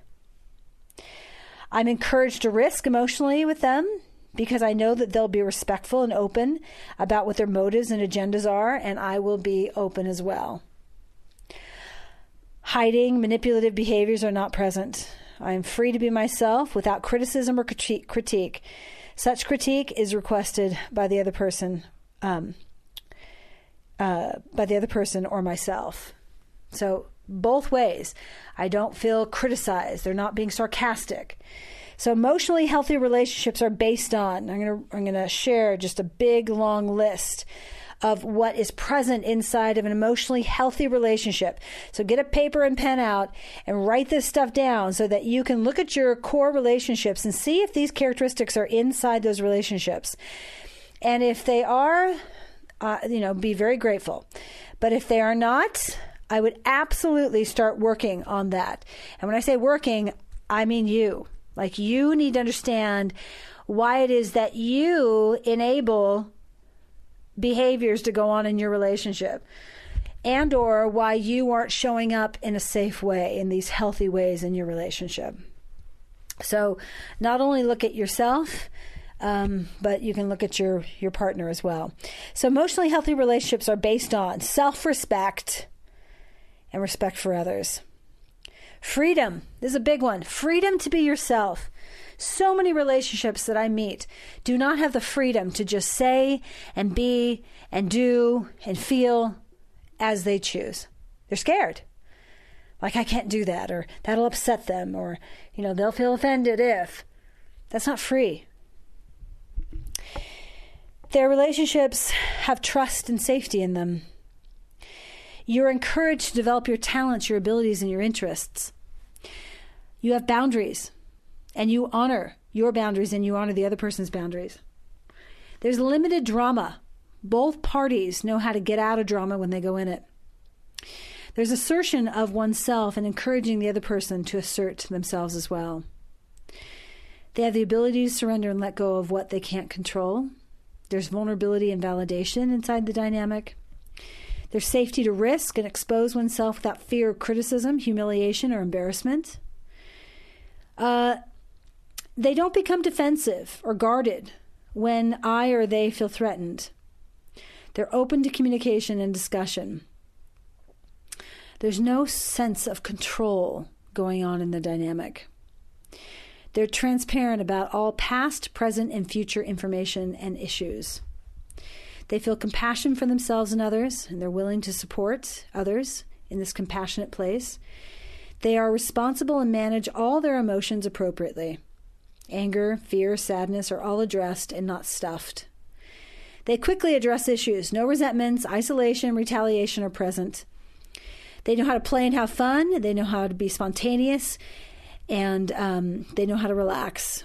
I'm encouraged to risk emotionally with them because I know that they'll be respectful and open about what their motives and agendas are, and I will be open as well. Hiding, manipulative behaviors are not present. I am free to be myself without criticism or critique. Such critique is requested by the other person, um, uh, by the other person or myself. So both ways. I don't feel criticized. They're not being sarcastic. So emotionally healthy relationships are based on. I'm going to I'm going to share just a big long list of what is present inside of an emotionally healthy relationship. So get a paper and pen out and write this stuff down so that you can look at your core relationships and see if these characteristics are inside those relationships. And if they are, uh, you know, be very grateful. But if they are not, I would absolutely start working on that. And when I say working, I mean you. Like you need to understand why it is that you enable behaviors to go on in your relationship and or why you aren't showing up in a safe way in these healthy ways in your relationship. So, not only look at yourself, um, but you can look at your your partner as well. So, emotionally healthy relationships are based on self respect, and respect for others. Freedom. This is a big one. Freedom to be yourself. So many relationships that I meet do not have the freedom to just say and be and do and feel as they choose. They're scared. Like, I can't do that, or that'll upset them, or, you know, they'll feel offended if. That's not free. Their relationships have trust and safety in them. You're encouraged to develop your talents, your abilities, and your interests. You have boundaries, and you honor your boundaries and you honor the other person's boundaries. There's limited drama. Both parties know how to get out of drama when they go in it. There's assertion of oneself and encouraging the other person to assert themselves as well. They have the ability to surrender and let go of what they can't control. There's vulnerability and validation inside the dynamic. There's safety to risk and expose oneself without fear of criticism, humiliation, or embarrassment. Uh, they don't become defensive or guarded when I or they feel threatened. They're open to communication and discussion. There's no sense of control going on in the dynamic. They're transparent about all past, present, and future information and issues. They feel compassion for themselves and others, and they're willing to support others in this compassionate place. They are responsible and manage all their emotions appropriately. Anger, fear, sadness are all addressed and not stuffed. They quickly address issues. No resentments, isolation, retaliation are present. They know how to play and have fun. They know how to be spontaneous, and um, they know how to relax.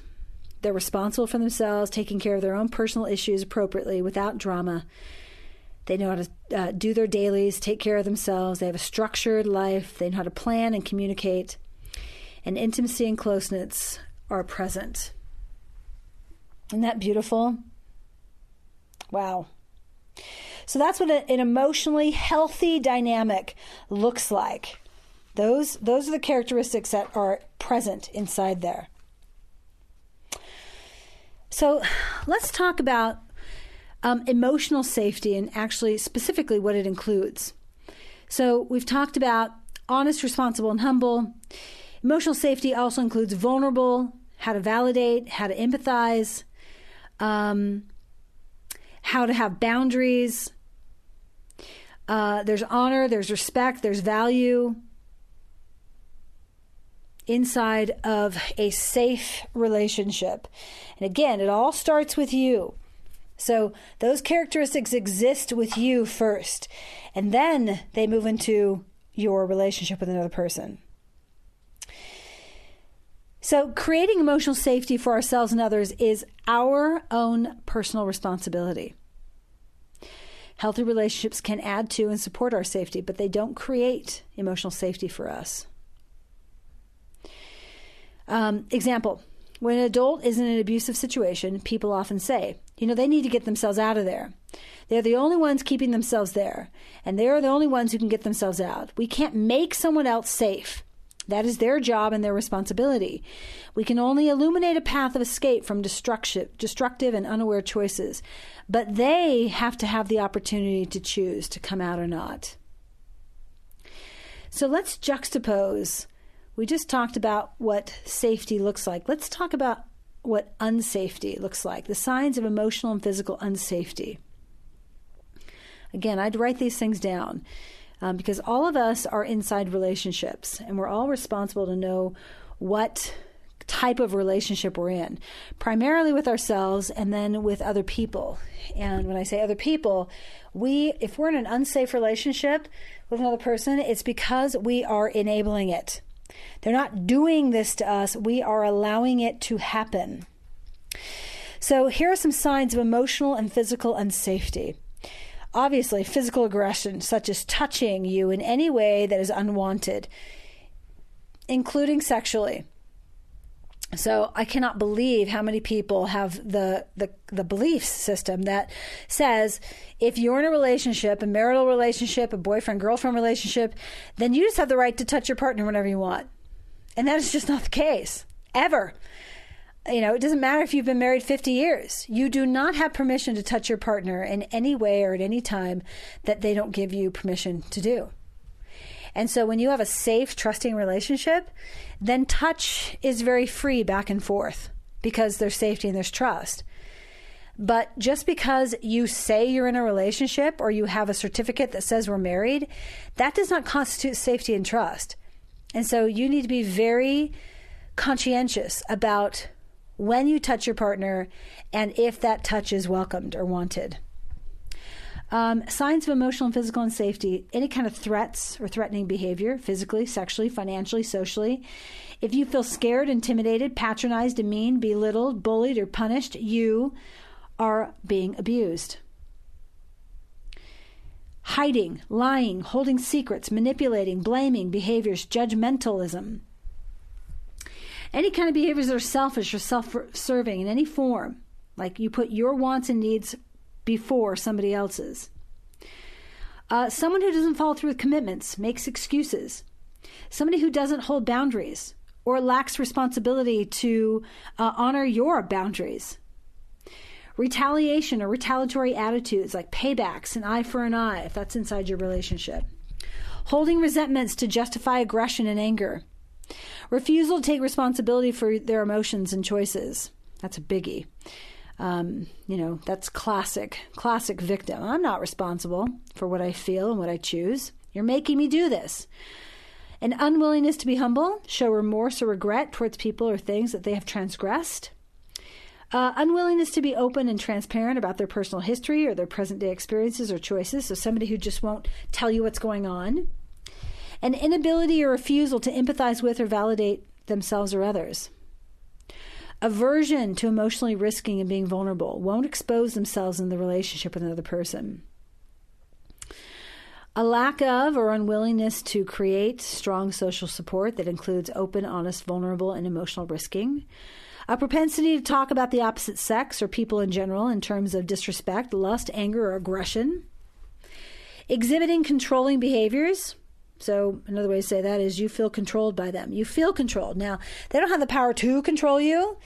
They're responsible for themselves, taking care of their own personal issues appropriately without drama. They know how to uh, do their dailies, take care of themselves. They have a structured life. They know how to plan and communicate. And intimacy and closeness are present. Isn't that beautiful? Wow. So that's what an emotionally healthy dynamic looks like. Those those are the characteristics that are present inside there. So let's talk about um, emotional safety and actually specifically what it includes. So we've talked about honest, responsible, and humble. Emotional safety also includes vulnerable, how to validate, how to empathize, um, how to have boundaries. Uh, there's honor, there's respect, there's value, inside of a safe relationship. And again, it all starts with you. So those characteristics exist with you first, and then they move into your relationship with another person. So, creating emotional safety for ourselves and others is our own personal responsibility. Healthy relationships can add to and support our safety, but they don't create emotional safety for us. Um, example when an adult is in an abusive situation, people often say, you know, they need to get themselves out of there. They're the only ones keeping themselves there, and they're the only ones who can get themselves out. We can't make someone else safe. That is their job and their responsibility. We can only illuminate a path of escape from destructive, destructive and unaware choices, but they have to have the opportunity to choose to come out or not. So let's juxtapose. We just talked about what safety looks like. Let's talk about what unsafety looks like the signs of emotional and physical unsafety. Again, I'd write these things down um, because all of us are inside relationships and we're all responsible to know what type of relationship we're in, primarily with ourselves and then with other people. And when I say other people, we, if we're in an unsafe relationship with another person, it's because we are enabling it. They're not doing this to us, we are allowing it to happen. So, here are some signs of emotional and physical unsafety. Obviously, physical aggression, such as touching you in any way that is unwanted, including sexually. So I cannot believe how many people have the, the the belief system that says if you're in a relationship, a marital relationship, a boyfriend girlfriend relationship, then you just have the right to touch your partner whenever you want. And that is just not the case ever. You know, it doesn't matter if you've been married 50 years. You do not have permission to touch your partner in any way or at any time that they don't give you permission to do. And so when you have a safe, trusting relationship, then touch is very free back and forth because there's safety and there's trust. But just because you say you're in a relationship or you have a certificate that says we're married, that does not constitute safety and trust. And so you need to be very conscientious about when you touch your partner and if that touch is welcomed or wanted. Um, signs of emotional and physical unsafety, any kind of threats or threatening behavior, physically, sexually, financially, socially. If you feel scared, intimidated, patronized, demeaned, belittled, bullied, or punished, you are being abused. Hiding, lying, holding secrets, manipulating, blaming behaviors, judgmentalism. Any kind of behaviors that are selfish or self serving in any form, like you put your wants and needs before somebody else's. Uh, someone who doesn't follow through with commitments, makes excuses. Somebody who doesn't hold boundaries or lacks responsibility to uh, honor your boundaries. Retaliation or retaliatory attitudes like paybacks, an eye for an eye, if that's inside your relationship. Holding resentments to justify aggression and anger. Refusal to take responsibility for their emotions and choices. That's a biggie. Um, you know, that's classic, classic victim. I'm not responsible for what I feel and what I choose. You're making me do this. An unwillingness to be humble, show remorse or regret towards people or things that they have transgressed. Uh, unwillingness to be open and transparent about their personal history or their present day experiences or choices. So, somebody who just won't tell you what's going on. An inability or refusal to empathize with or validate themselves or others. Aversion to emotionally risking and being vulnerable won't expose themselves in the relationship with another person. A lack of or unwillingness to create strong social support that includes open, honest, vulnerable, and emotional risking. A propensity to talk about the opposite sex or people in general in terms of disrespect, lust, anger, or aggression. Exhibiting controlling behaviors. So, another way to say that is you feel controlled by them. You feel controlled. Now, they don't have the power to control you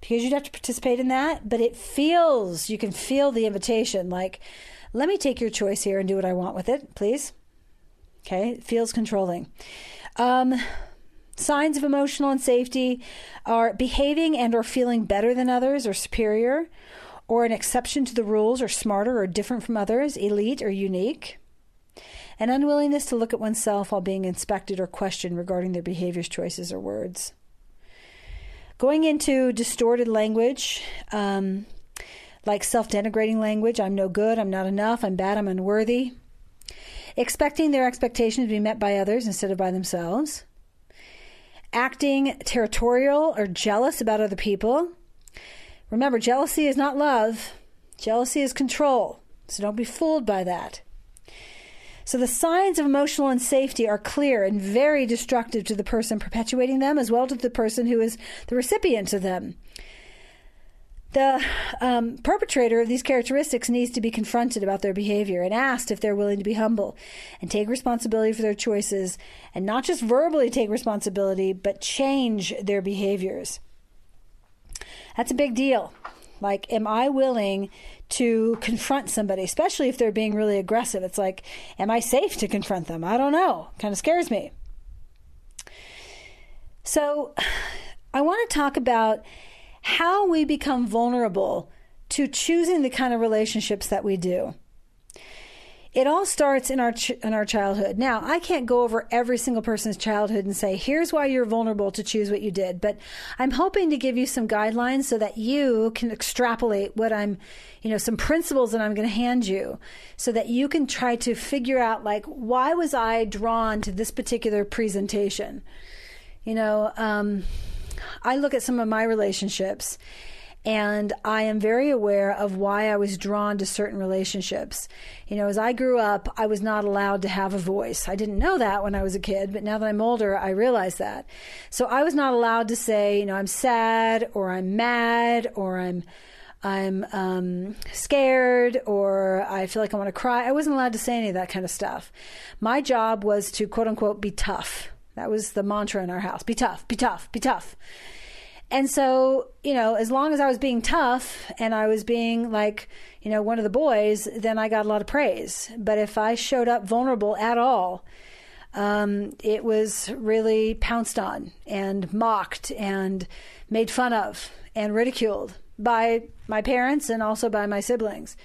because you'd have to participate in that, but it feels, you can feel the invitation like, let me take your choice here and do what I want with it, please. Okay, it feels controlling. Um, signs of emotional unsafety are behaving and or feeling better than others or superior or an exception to the rules or smarter or different from others, elite or unique an unwillingness to look at oneself while being inspected or questioned regarding their behaviors, choices, or words. Going into distorted language, um, like self denigrating language I'm no good, I'm not enough, I'm bad, I'm unworthy. Expecting their expectations to be met by others instead of by themselves. Acting territorial or jealous about other people. Remember, jealousy is not love, jealousy is control. So don't be fooled by that. So the signs of emotional unsafety are clear and very destructive to the person perpetuating them as well as to the person who is the recipient of them. The um, perpetrator of these characteristics needs to be confronted about their behavior and asked if they're willing to be humble and take responsibility for their choices and not just verbally take responsibility, but change their behaviors. That's a big deal. Like, am I willing to confront somebody, especially if they're being really aggressive? It's like, am I safe to confront them? I don't know. Kind of scares me. So, I want to talk about how we become vulnerable to choosing the kind of relationships that we do. It all starts in our ch- in our childhood. Now, I can't go over every single person's childhood and say, "Here's why you're vulnerable to choose what you did," but I'm hoping to give you some guidelines so that you can extrapolate what I'm, you know, some principles that I'm going to hand you so that you can try to figure out like why was I drawn to this particular presentation? You know, um, I look at some of my relationships and I am very aware of why I was drawn to certain relationships. You know, as I grew up, I was not allowed to have a voice. I didn't know that when I was a kid, but now that I'm older, I realize that. So I was not allowed to say, you know, I'm sad or I'm mad or I'm I'm um, scared or I feel like I want to cry. I wasn't allowed to say any of that kind of stuff. My job was to quote unquote be tough. That was the mantra in our house be tough, be tough, be tough. And so, you know, as long as I was being tough and I was being like, you know, one of the boys, then I got a lot of praise. But if I showed up vulnerable at all, um, it was really pounced on and mocked and made fun of and ridiculed by my parents and also by my siblings.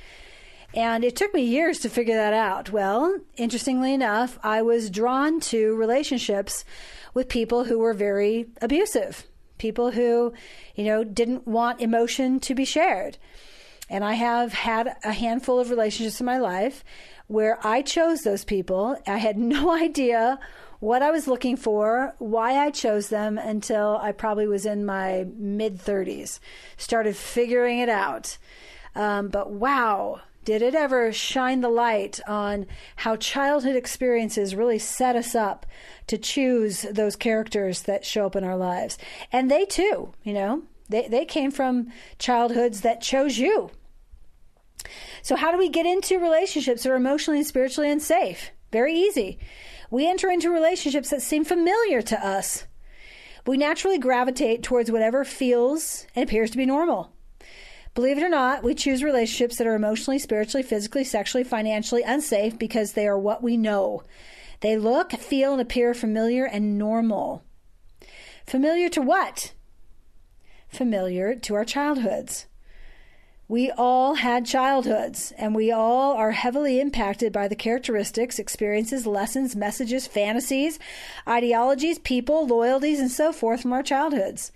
And it took me years to figure that out. Well, interestingly enough, I was drawn to relationships with people who were very abusive people who, you know, didn't want emotion to be shared. And I have had a handful of relationships in my life where I chose those people. I had no idea what I was looking for, why I chose them until I probably was in my mid 30s. Started figuring it out. Um, but wow, did it ever shine the light on how childhood experiences really set us up to choose those characters that show up in our lives? And they too, you know, they, they came from childhoods that chose you. So, how do we get into relationships that are emotionally and spiritually unsafe? Very easy. We enter into relationships that seem familiar to us. We naturally gravitate towards whatever feels and appears to be normal. Believe it or not, we choose relationships that are emotionally, spiritually, physically, sexually, financially unsafe because they are what we know. They look, feel, and appear familiar and normal. Familiar to what? Familiar to our childhoods. We all had childhoods, and we all are heavily impacted by the characteristics, experiences, lessons, messages, fantasies, ideologies, people, loyalties, and so forth from our childhoods.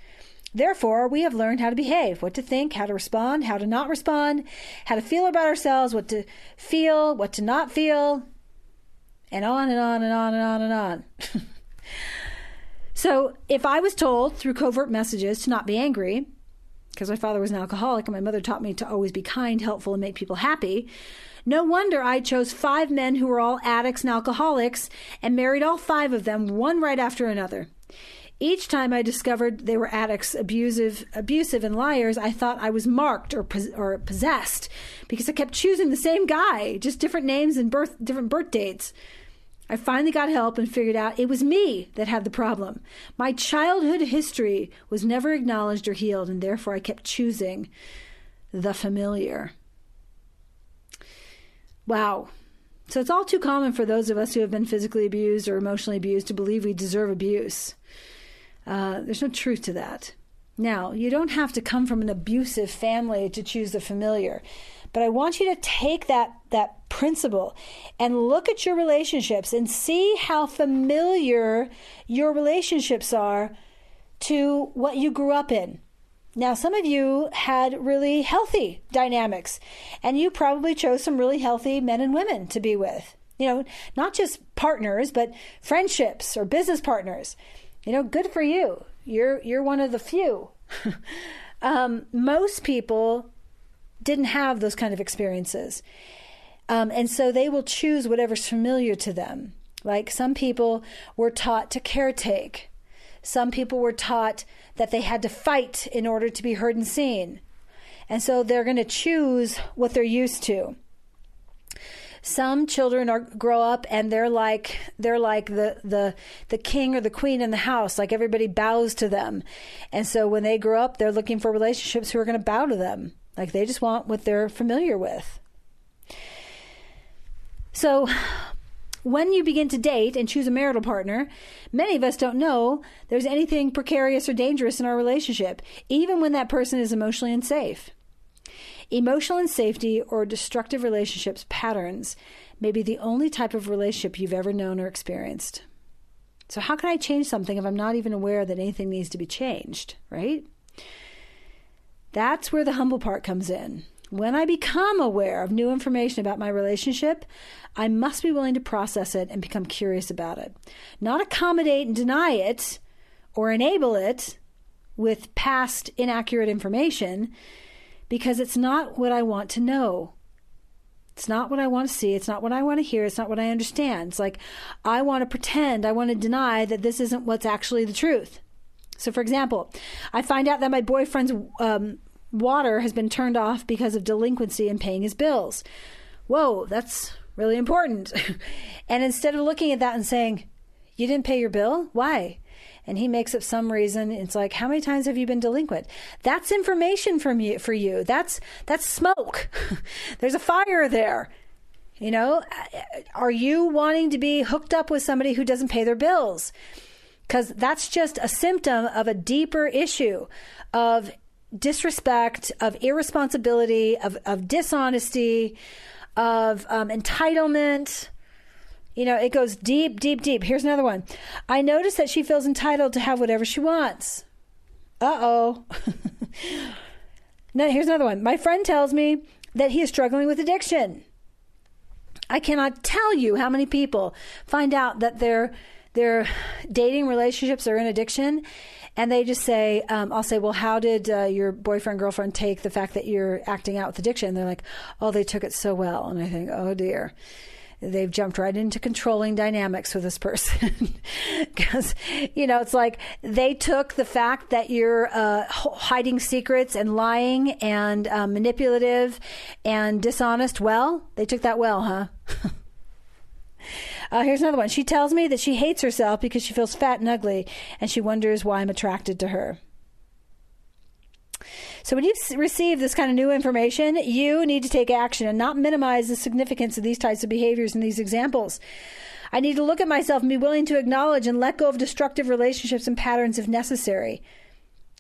Therefore, we have learned how to behave, what to think, how to respond, how to not respond, how to feel about ourselves, what to feel, what to not feel, and on and on and on and on and on. so, if I was told through covert messages to not be angry, because my father was an alcoholic and my mother taught me to always be kind, helpful, and make people happy, no wonder I chose five men who were all addicts and alcoholics and married all five of them, one right after another. Each time I discovered they were addicts, abusive, abusive, and liars, I thought I was marked or or possessed because I kept choosing the same guy, just different names and birth, different birth dates. I finally got help and figured out it was me that had the problem. My childhood history was never acknowledged or healed, and therefore I kept choosing the familiar. Wow. So it's all too common for those of us who have been physically abused or emotionally abused to believe we deserve abuse. Uh, there's no truth to that. Now, you don't have to come from an abusive family to choose the familiar, but I want you to take that that principle and look at your relationships and see how familiar your relationships are to what you grew up in. Now, some of you had really healthy dynamics, and you probably chose some really healthy men and women to be with. You know, not just partners, but friendships or business partners you know, good for you. You're you're one of the few. um, most people didn't have those kind of experiences. Um, and so they will choose whatever's familiar to them. Like some people were taught to caretake. Some people were taught that they had to fight in order to be heard and seen. And so they're going to choose what they're used to. Some children are grow up and they're like they're like the the the king or the queen in the house, like everybody bows to them. And so when they grow up, they're looking for relationships who are going to bow to them. Like they just want what they're familiar with. So when you begin to date and choose a marital partner, many of us don't know there's anything precarious or dangerous in our relationship, even when that person is emotionally unsafe. Emotional insafety or destructive relationships patterns may be the only type of relationship you've ever known or experienced. So, how can I change something if I'm not even aware that anything needs to be changed, right? That's where the humble part comes in. When I become aware of new information about my relationship, I must be willing to process it and become curious about it. Not accommodate and deny it or enable it with past inaccurate information because it's not what I want to know. It's not what I want to see. It's not what I want to hear. It's not what I understand. It's like I want to pretend, I want to deny that this isn't what's actually the truth. So, for example, I find out that my boyfriend's um, water has been turned off because of delinquency in paying his bills. Whoa, that's really important. and instead of looking at that and saying, You didn't pay your bill? Why? And he makes up some reason. It's like, how many times have you been delinquent? That's information from you for you. That's that's smoke. There's a fire there. You know, are you wanting to be hooked up with somebody who doesn't pay their bills? Because that's just a symptom of a deeper issue of disrespect, of irresponsibility, of, of dishonesty, of um, entitlement you know, it goes deep, deep, deep. Here's another one. I notice that she feels entitled to have whatever she wants. Uh oh. now, here's another one. My friend tells me that he is struggling with addiction. I cannot tell you how many people find out that their their dating relationships are in addiction, and they just say, um, "I'll say, well, how did uh, your boyfriend girlfriend take the fact that you're acting out with addiction?" And they're like, "Oh, they took it so well," and I think, "Oh dear." They've jumped right into controlling dynamics with this person because you know it's like they took the fact that you're uh, hiding secrets and lying and uh, manipulative and dishonest well they took that well huh Uh, here's another one. She tells me that she hates herself because she feels fat and ugly, and she wonders why I'm attracted to her. So when you receive this kind of new information, you need to take action and not minimize the significance of these types of behaviors and these examples. I need to look at myself and be willing to acknowledge and let go of destructive relationships and patterns if necessary.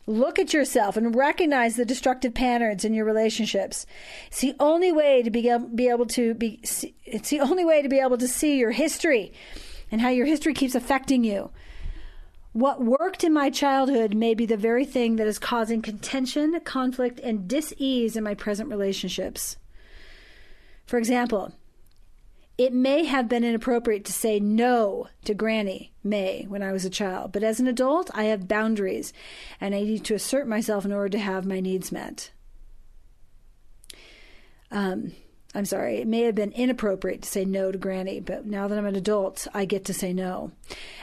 Look at yourself and recognize the destructive patterns in your relationships. It's the only way to be, be able to be it's the only way to be able to see your history and how your history keeps affecting you. What worked in my childhood may be the very thing that is causing contention, conflict, and dis-ease in my present relationships. For example, it may have been inappropriate to say no to Granny May when I was a child, but as an adult, I have boundaries and I need to assert myself in order to have my needs met. Um, I'm sorry, it may have been inappropriate to say no to Granny, but now that I'm an adult, I get to say no.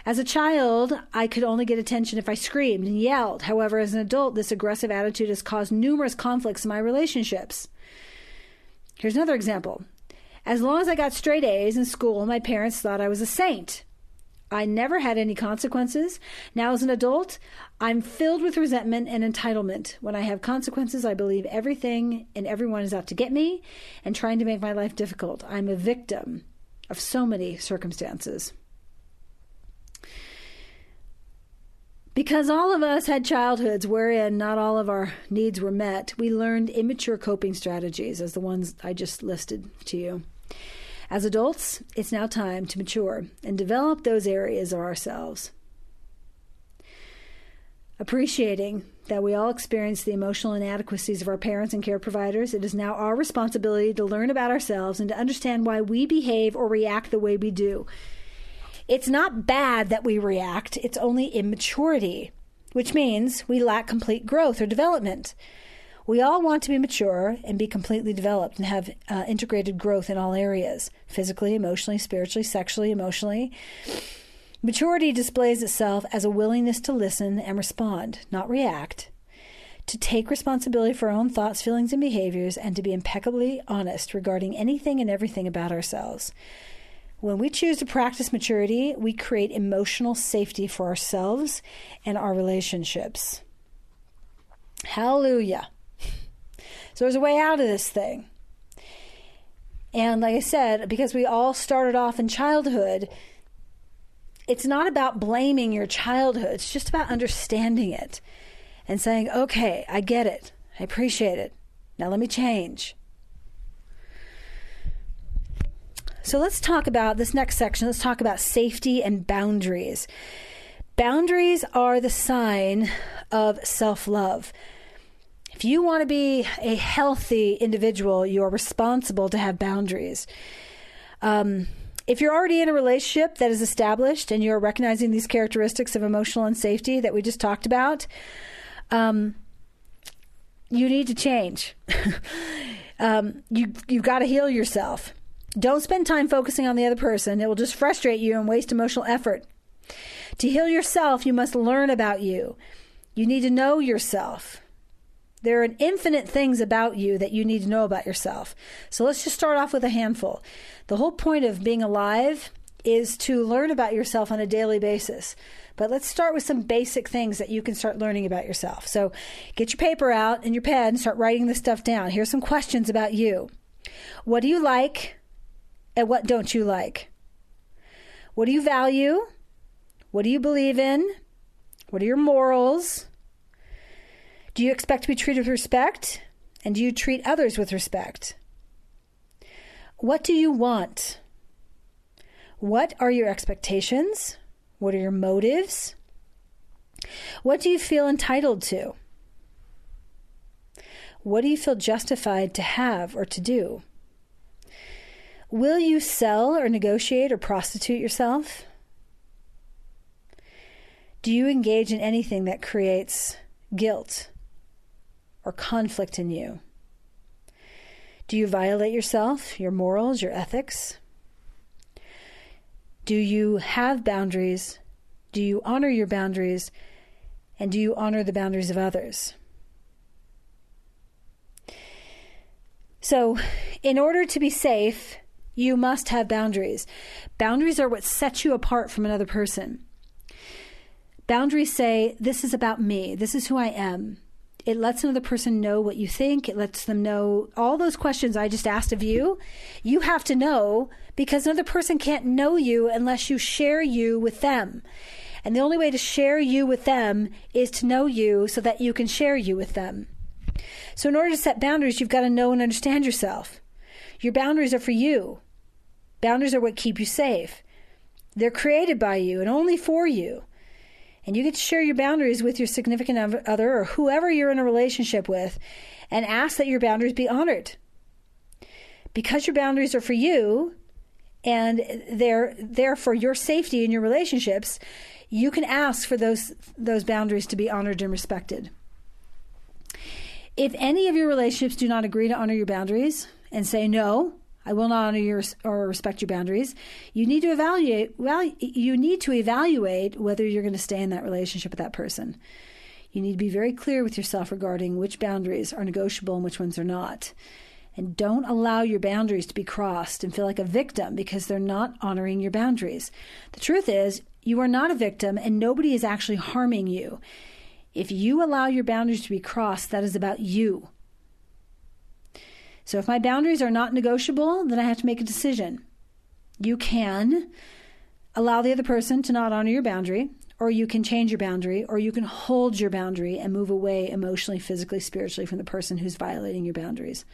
As a child, I could only get attention if I screamed and yelled. However, as an adult, this aggressive attitude has caused numerous conflicts in my relationships. Here's another example. As long as I got straight A's in school, my parents thought I was a saint. I never had any consequences. Now, as an adult, I'm filled with resentment and entitlement. When I have consequences, I believe everything and everyone is out to get me and trying to make my life difficult. I'm a victim of so many circumstances. Because all of us had childhoods wherein not all of our needs were met, we learned immature coping strategies, as the ones I just listed to you. As adults, it's now time to mature and develop those areas of ourselves. Appreciating that we all experience the emotional inadequacies of our parents and care providers, it is now our responsibility to learn about ourselves and to understand why we behave or react the way we do. It's not bad that we react, it's only immaturity, which means we lack complete growth or development. We all want to be mature and be completely developed and have uh, integrated growth in all areas physically, emotionally, spiritually, sexually, emotionally. Maturity displays itself as a willingness to listen and respond, not react, to take responsibility for our own thoughts, feelings, and behaviors, and to be impeccably honest regarding anything and everything about ourselves. When we choose to practice maturity, we create emotional safety for ourselves and our relationships. Hallelujah. So there's a way out of this thing. And like I said, because we all started off in childhood, it's not about blaming your childhood. It's just about understanding it and saying, okay, I get it. I appreciate it. Now let me change. So let's talk about this next section. Let's talk about safety and boundaries. Boundaries are the sign of self love. If you want to be a healthy individual, you are responsible to have boundaries. Um, if you're already in a relationship that is established and you're recognizing these characteristics of emotional unsafety that we just talked about, um, you need to change. um, you you've got to heal yourself. Don't spend time focusing on the other person. It will just frustrate you and waste emotional effort. To heal yourself, you must learn about you. You need to know yourself. There are infinite things about you that you need to know about yourself. So let's just start off with a handful. The whole point of being alive is to learn about yourself on a daily basis. But let's start with some basic things that you can start learning about yourself. So get your paper out and your pen and start writing this stuff down. Here's some questions about you. What do you like and what don't you like? What do you value? What do you believe in? What are your morals? Do you expect to be treated with respect? And do you treat others with respect? What do you want? What are your expectations? What are your motives? What do you feel entitled to? What do you feel justified to have or to do? Will you sell or negotiate or prostitute yourself? Do you engage in anything that creates guilt or conflict in you? Do you violate yourself, your morals, your ethics? Do you have boundaries? Do you honor your boundaries? And do you honor the boundaries of others? So, in order to be safe, you must have boundaries. Boundaries are what set you apart from another person. Boundaries say, This is about me, this is who I am. It lets another person know what you think. It lets them know all those questions I just asked of you. You have to know because another person can't know you unless you share you with them. And the only way to share you with them is to know you so that you can share you with them. So, in order to set boundaries, you've got to know and understand yourself. Your boundaries are for you. Boundaries are what keep you safe. They're created by you and only for you. And you get to share your boundaries with your significant other or whoever you're in a relationship with and ask that your boundaries be honored. Because your boundaries are for you and they're there for your safety in your relationships, you can ask for those those boundaries to be honored and respected. If any of your relationships do not agree to honor your boundaries and say no, I will not honor your or respect your boundaries. You need to evaluate. Well, you need to evaluate whether you're going to stay in that relationship with that person. You need to be very clear with yourself regarding which boundaries are negotiable and which ones are not. And don't allow your boundaries to be crossed and feel like a victim because they're not honoring your boundaries. The truth is, you are not a victim and nobody is actually harming you. If you allow your boundaries to be crossed, that is about you. So if my boundaries are not negotiable, then I have to make a decision. You can allow the other person to not honor your boundary, or you can change your boundary, or you can hold your boundary and move away emotionally, physically, spiritually from the person who's violating your boundaries.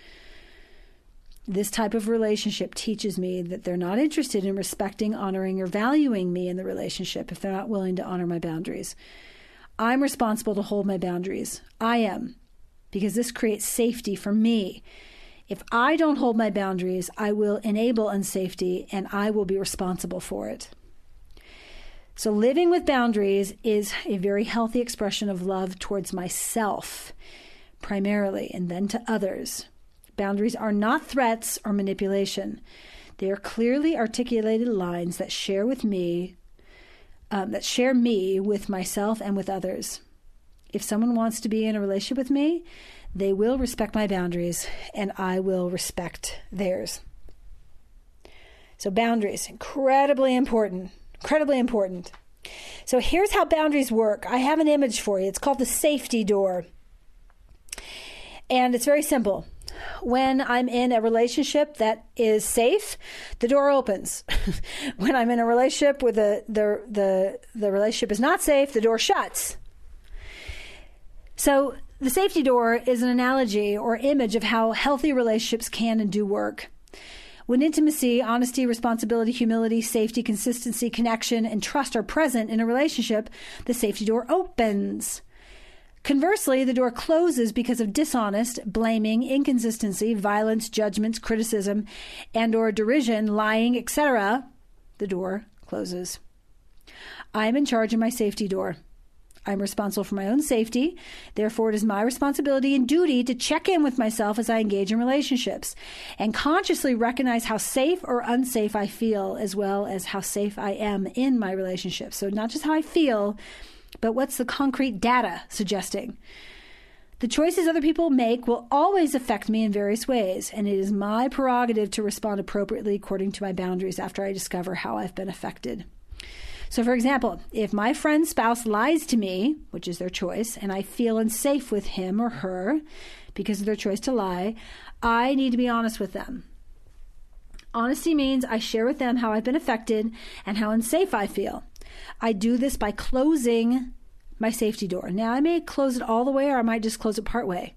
This type of relationship teaches me that they're not interested in respecting, honoring, or valuing me in the relationship if they're not willing to honor my boundaries. I'm responsible to hold my boundaries. I am, because this creates safety for me if I don't hold my boundaries, I will enable unsafety and I will be responsible for it. So, living with boundaries is a very healthy expression of love towards myself. primarily and then to others. Boundaries are not threats or manipulation. They are clearly articulated lines that share with me, um, that share me with myself and with others. If someone wants to be in a relationship with me, they will respect my boundaries and I will respect theirs. So, boundaries, incredibly important. Incredibly important. So, here's how boundaries work. I have an image for you. It's called the safety door. And it's very simple. When I'm in a relationship that is safe, the door opens. when I'm in a relationship where the, the, the, the relationship is not safe, the door shuts. So, the safety door is an analogy or image of how healthy relationships can and do work. When intimacy, honesty, responsibility, humility, safety, consistency, connection, and trust are present in a relationship, the safety door opens. Conversely, the door closes because of dishonest, blaming, inconsistency, violence, judgments, criticism, and or derision, lying, etc. The door closes. I am in charge of my safety door. I'm responsible for my own safety. Therefore, it is my responsibility and duty to check in with myself as I engage in relationships and consciously recognize how safe or unsafe I feel, as well as how safe I am in my relationship. So, not just how I feel, but what's the concrete data suggesting? The choices other people make will always affect me in various ways, and it is my prerogative to respond appropriately according to my boundaries after I discover how I've been affected. So, for example, if my friend's spouse lies to me, which is their choice, and I feel unsafe with him or her because of their choice to lie, I need to be honest with them. Honesty means I share with them how I've been affected and how unsafe I feel. I do this by closing my safety door. Now, I may close it all the way or I might just close it part way.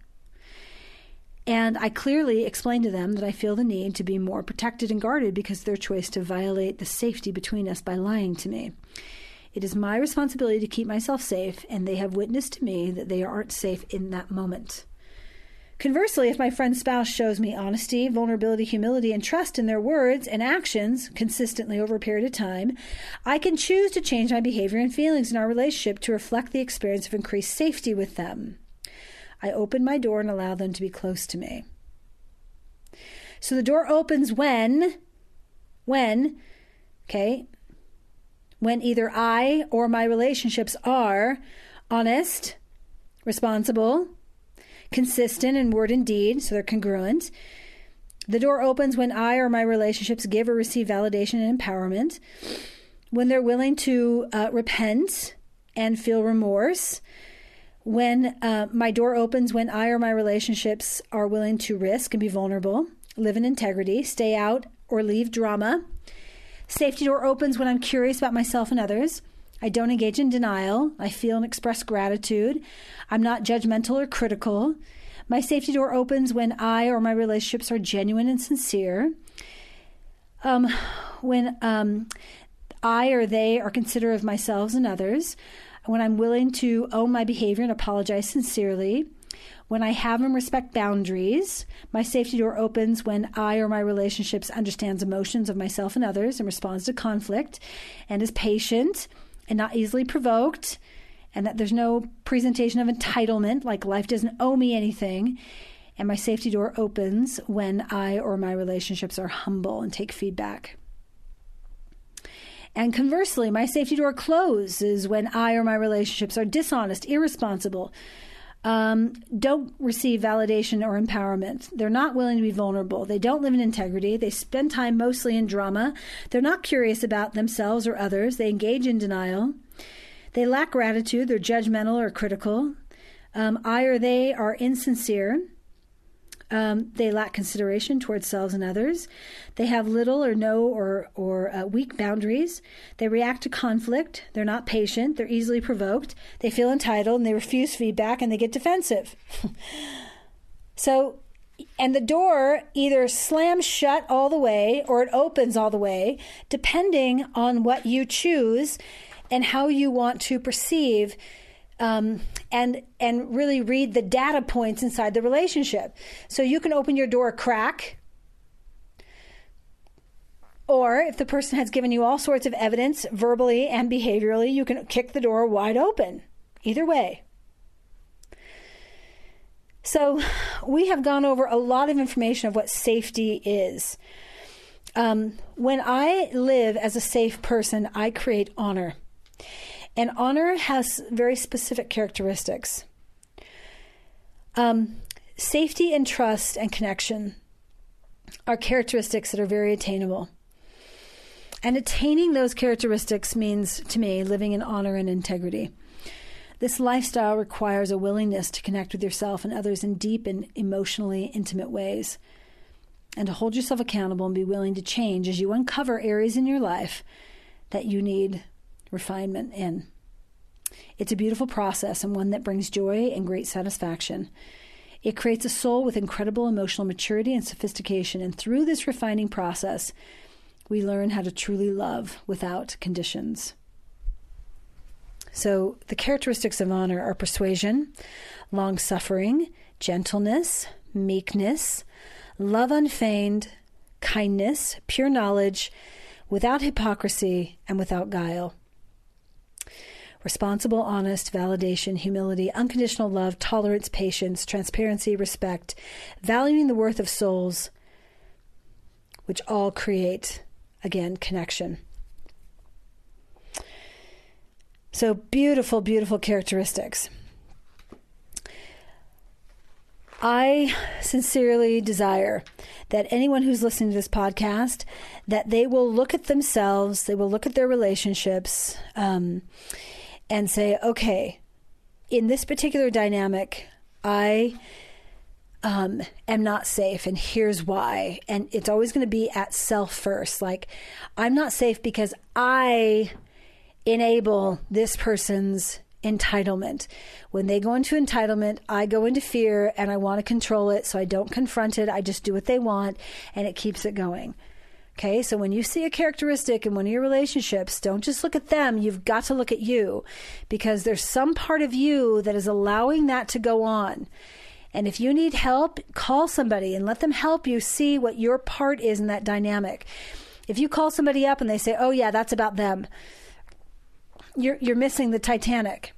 And I clearly explain to them that I feel the need to be more protected and guarded because their choice to violate the safety between us by lying to me. It is my responsibility to keep myself safe, and they have witnessed to me that they aren't safe in that moment. Conversely, if my friend's spouse shows me honesty, vulnerability, humility, and trust in their words and actions consistently over a period of time, I can choose to change my behavior and feelings in our relationship to reflect the experience of increased safety with them. I open my door and allow them to be close to me. So the door opens when, when, okay, when either I or my relationships are honest, responsible, consistent in word and deed, so they're congruent. The door opens when I or my relationships give or receive validation and empowerment, when they're willing to uh, repent and feel remorse, when uh, my door opens, when I or my relationships are willing to risk and be vulnerable, live in integrity, stay out or leave drama. Safety door opens when I'm curious about myself and others. I don't engage in denial. I feel and express gratitude. I'm not judgmental or critical. My safety door opens when I or my relationships are genuine and sincere. Um, when um, I or they are considerate of myself and others. When I'm willing to own my behavior and apologize sincerely. When I have and respect boundaries, my safety door opens when I or my relationships understands emotions of myself and others and responds to conflict and is patient and not easily provoked, and that there's no presentation of entitlement, like life doesn't owe me anything. And my safety door opens when I or my relationships are humble and take feedback. And conversely, my safety door closes when I or my relationships are dishonest, irresponsible, um, don't receive validation or empowerment. They're not willing to be vulnerable. They don't live in integrity. They spend time mostly in drama. They're not curious about themselves or others. They engage in denial. They lack gratitude. They're judgmental or critical. Um, I or they are insincere. Um, they lack consideration towards selves and others. They have little or no or, or uh, weak boundaries. They react to conflict. They're not patient. They're easily provoked. They feel entitled and they refuse feedback and they get defensive. so, and the door either slams shut all the way or it opens all the way, depending on what you choose and how you want to perceive um, and and really read the data points inside the relationship. So you can open your door a crack, or if the person has given you all sorts of evidence, verbally and behaviorally, you can kick the door wide open. Either way. So, we have gone over a lot of information of what safety is. Um, when I live as a safe person, I create honor. And honor has very specific characteristics um, safety and trust and connection are characteristics that are very attainable. And attaining those characteristics means, to me, living in honor and integrity. This lifestyle requires a willingness to connect with yourself and others in deep and emotionally intimate ways, and to hold yourself accountable and be willing to change as you uncover areas in your life that you need refinement in. It's a beautiful process and one that brings joy and great satisfaction. It creates a soul with incredible emotional maturity and sophistication, and through this refining process, we learn how to truly love without conditions. So, the characteristics of honor are persuasion, long suffering, gentleness, meekness, love unfeigned, kindness, pure knowledge, without hypocrisy, and without guile. Responsible, honest, validation, humility, unconditional love, tolerance, patience, transparency, respect, valuing the worth of souls, which all create, again, connection. So beautiful, beautiful characteristics. I sincerely desire that anyone who's listening to this podcast that they will look at themselves, they will look at their relationships, um, and say, okay, in this particular dynamic, I um, am not safe, and here's why. And it's always going to be at self first. Like, I'm not safe because I enable this person's entitlement. When they go into entitlement, I go into fear and I want to control it, so I don't confront it. I just do what they want and it keeps it going. Okay, so when you see a characteristic in one of your relationships, don't just look at them, you've got to look at you because there's some part of you that is allowing that to go on. And if you need help, call somebody and let them help you see what your part is in that dynamic. If you call somebody up and they say, "Oh yeah, that's about them." You're you're missing the Titanic.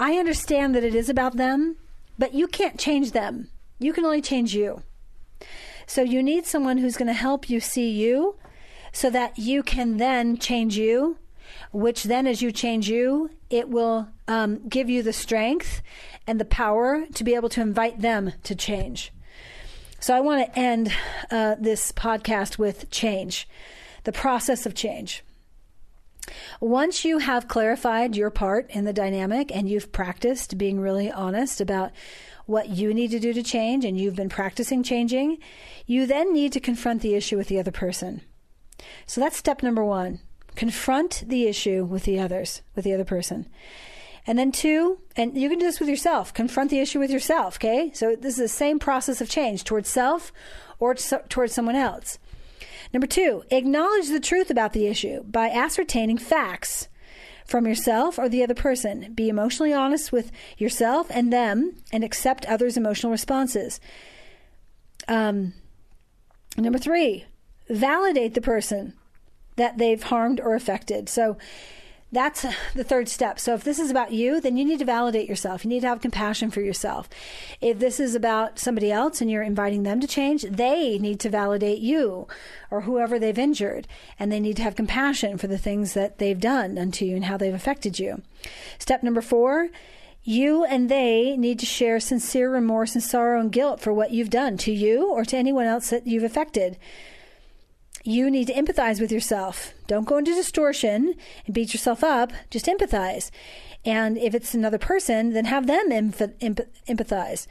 I understand that it is about them, but you can't change them. You can only change you. So you need someone who's going to help you see you so that you can then change you, which then, as you change you, it will um, give you the strength and the power to be able to invite them to change. So I want to end uh, this podcast with change, the process of change. Once you have clarified your part in the dynamic and you've practiced being really honest about what you need to do to change and you've been practicing changing, you then need to confront the issue with the other person. So that's step number one. Confront the issue with the others, with the other person. And then two, and you can do this with yourself, confront the issue with yourself, okay? So this is the same process of change towards self or towards someone else. Number two, acknowledge the truth about the issue by ascertaining facts from yourself or the other person. Be emotionally honest with yourself and them and accept others' emotional responses. Um, number three, validate the person that they've harmed or affected. So that's the third step. So if this is about you, then you need to validate yourself. You need to have compassion for yourself. If this is about somebody else and you're inviting them to change, they need to validate you or whoever they've injured. And they need to have compassion for the things that they've done unto you and how they've affected you. Step number four, you and they need to share sincere remorse and sorrow and guilt for what you've done to you or to anyone else that you've affected you need to empathize with yourself. Don't go into distortion and beat yourself up. Just empathize. And if it's another person, then have them empathize.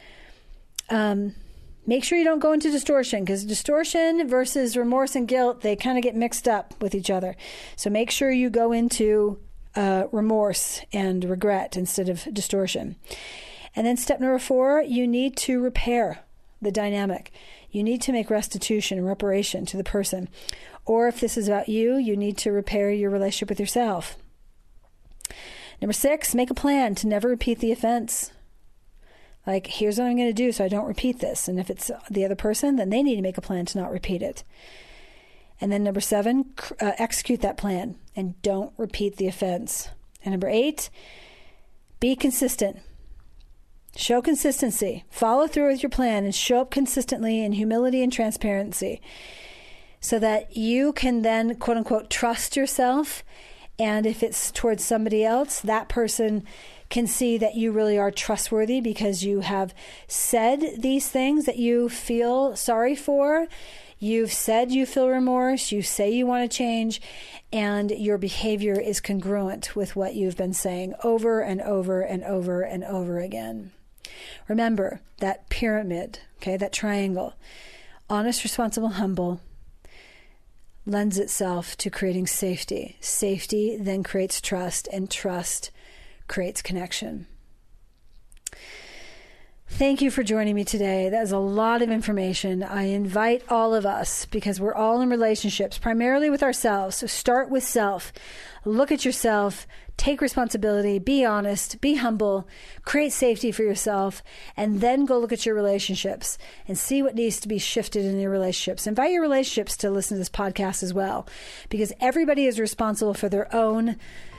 Um, make sure you don't go into distortion because distortion versus remorse and guilt, they kind of get mixed up with each other. So make sure you go into uh, remorse and regret instead of distortion. And then step number four, you need to repair the dynamic you need to make restitution and reparation to the person. Or if this is about you, you need to repair your relationship with yourself. Number six, make a plan to never repeat the offense. Like, here's what I'm going to do so I don't repeat this. And if it's the other person, then they need to make a plan to not repeat it. And then number seven, uh, execute that plan and don't repeat the offense. And number eight, be consistent. Show consistency. Follow through with your plan and show up consistently in humility and transparency so that you can then, quote unquote, trust yourself. And if it's towards somebody else, that person can see that you really are trustworthy because you have said these things that you feel sorry for. You've said you feel remorse. You say you want to change. And your behavior is congruent with what you've been saying over and over and over and over again. Remember that pyramid, okay, that triangle honest, responsible, humble lends itself to creating safety. Safety then creates trust, and trust creates connection. Thank you for joining me today. That is a lot of information. I invite all of us, because we're all in relationships, primarily with ourselves. So start with self. Look at yourself, take responsibility, be honest, be humble, create safety for yourself, and then go look at your relationships and see what needs to be shifted in your relationships. Invite your relationships to listen to this podcast as well, because everybody is responsible for their own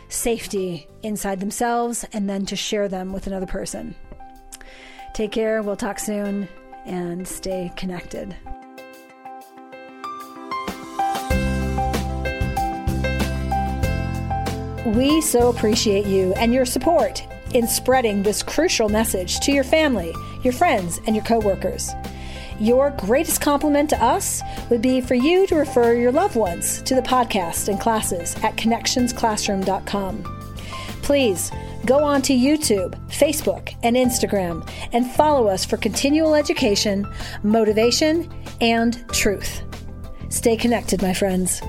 safety inside themselves and then to share them with another person. Take care. We'll talk soon and stay connected. We so appreciate you and your support in spreading this crucial message to your family, your friends, and your coworkers. Your greatest compliment to us would be for you to refer your loved ones to the podcast and classes at connexionsclassroom.com. Please go on to YouTube, Facebook, and Instagram and follow us for continual education, motivation, and truth. Stay connected, my friends.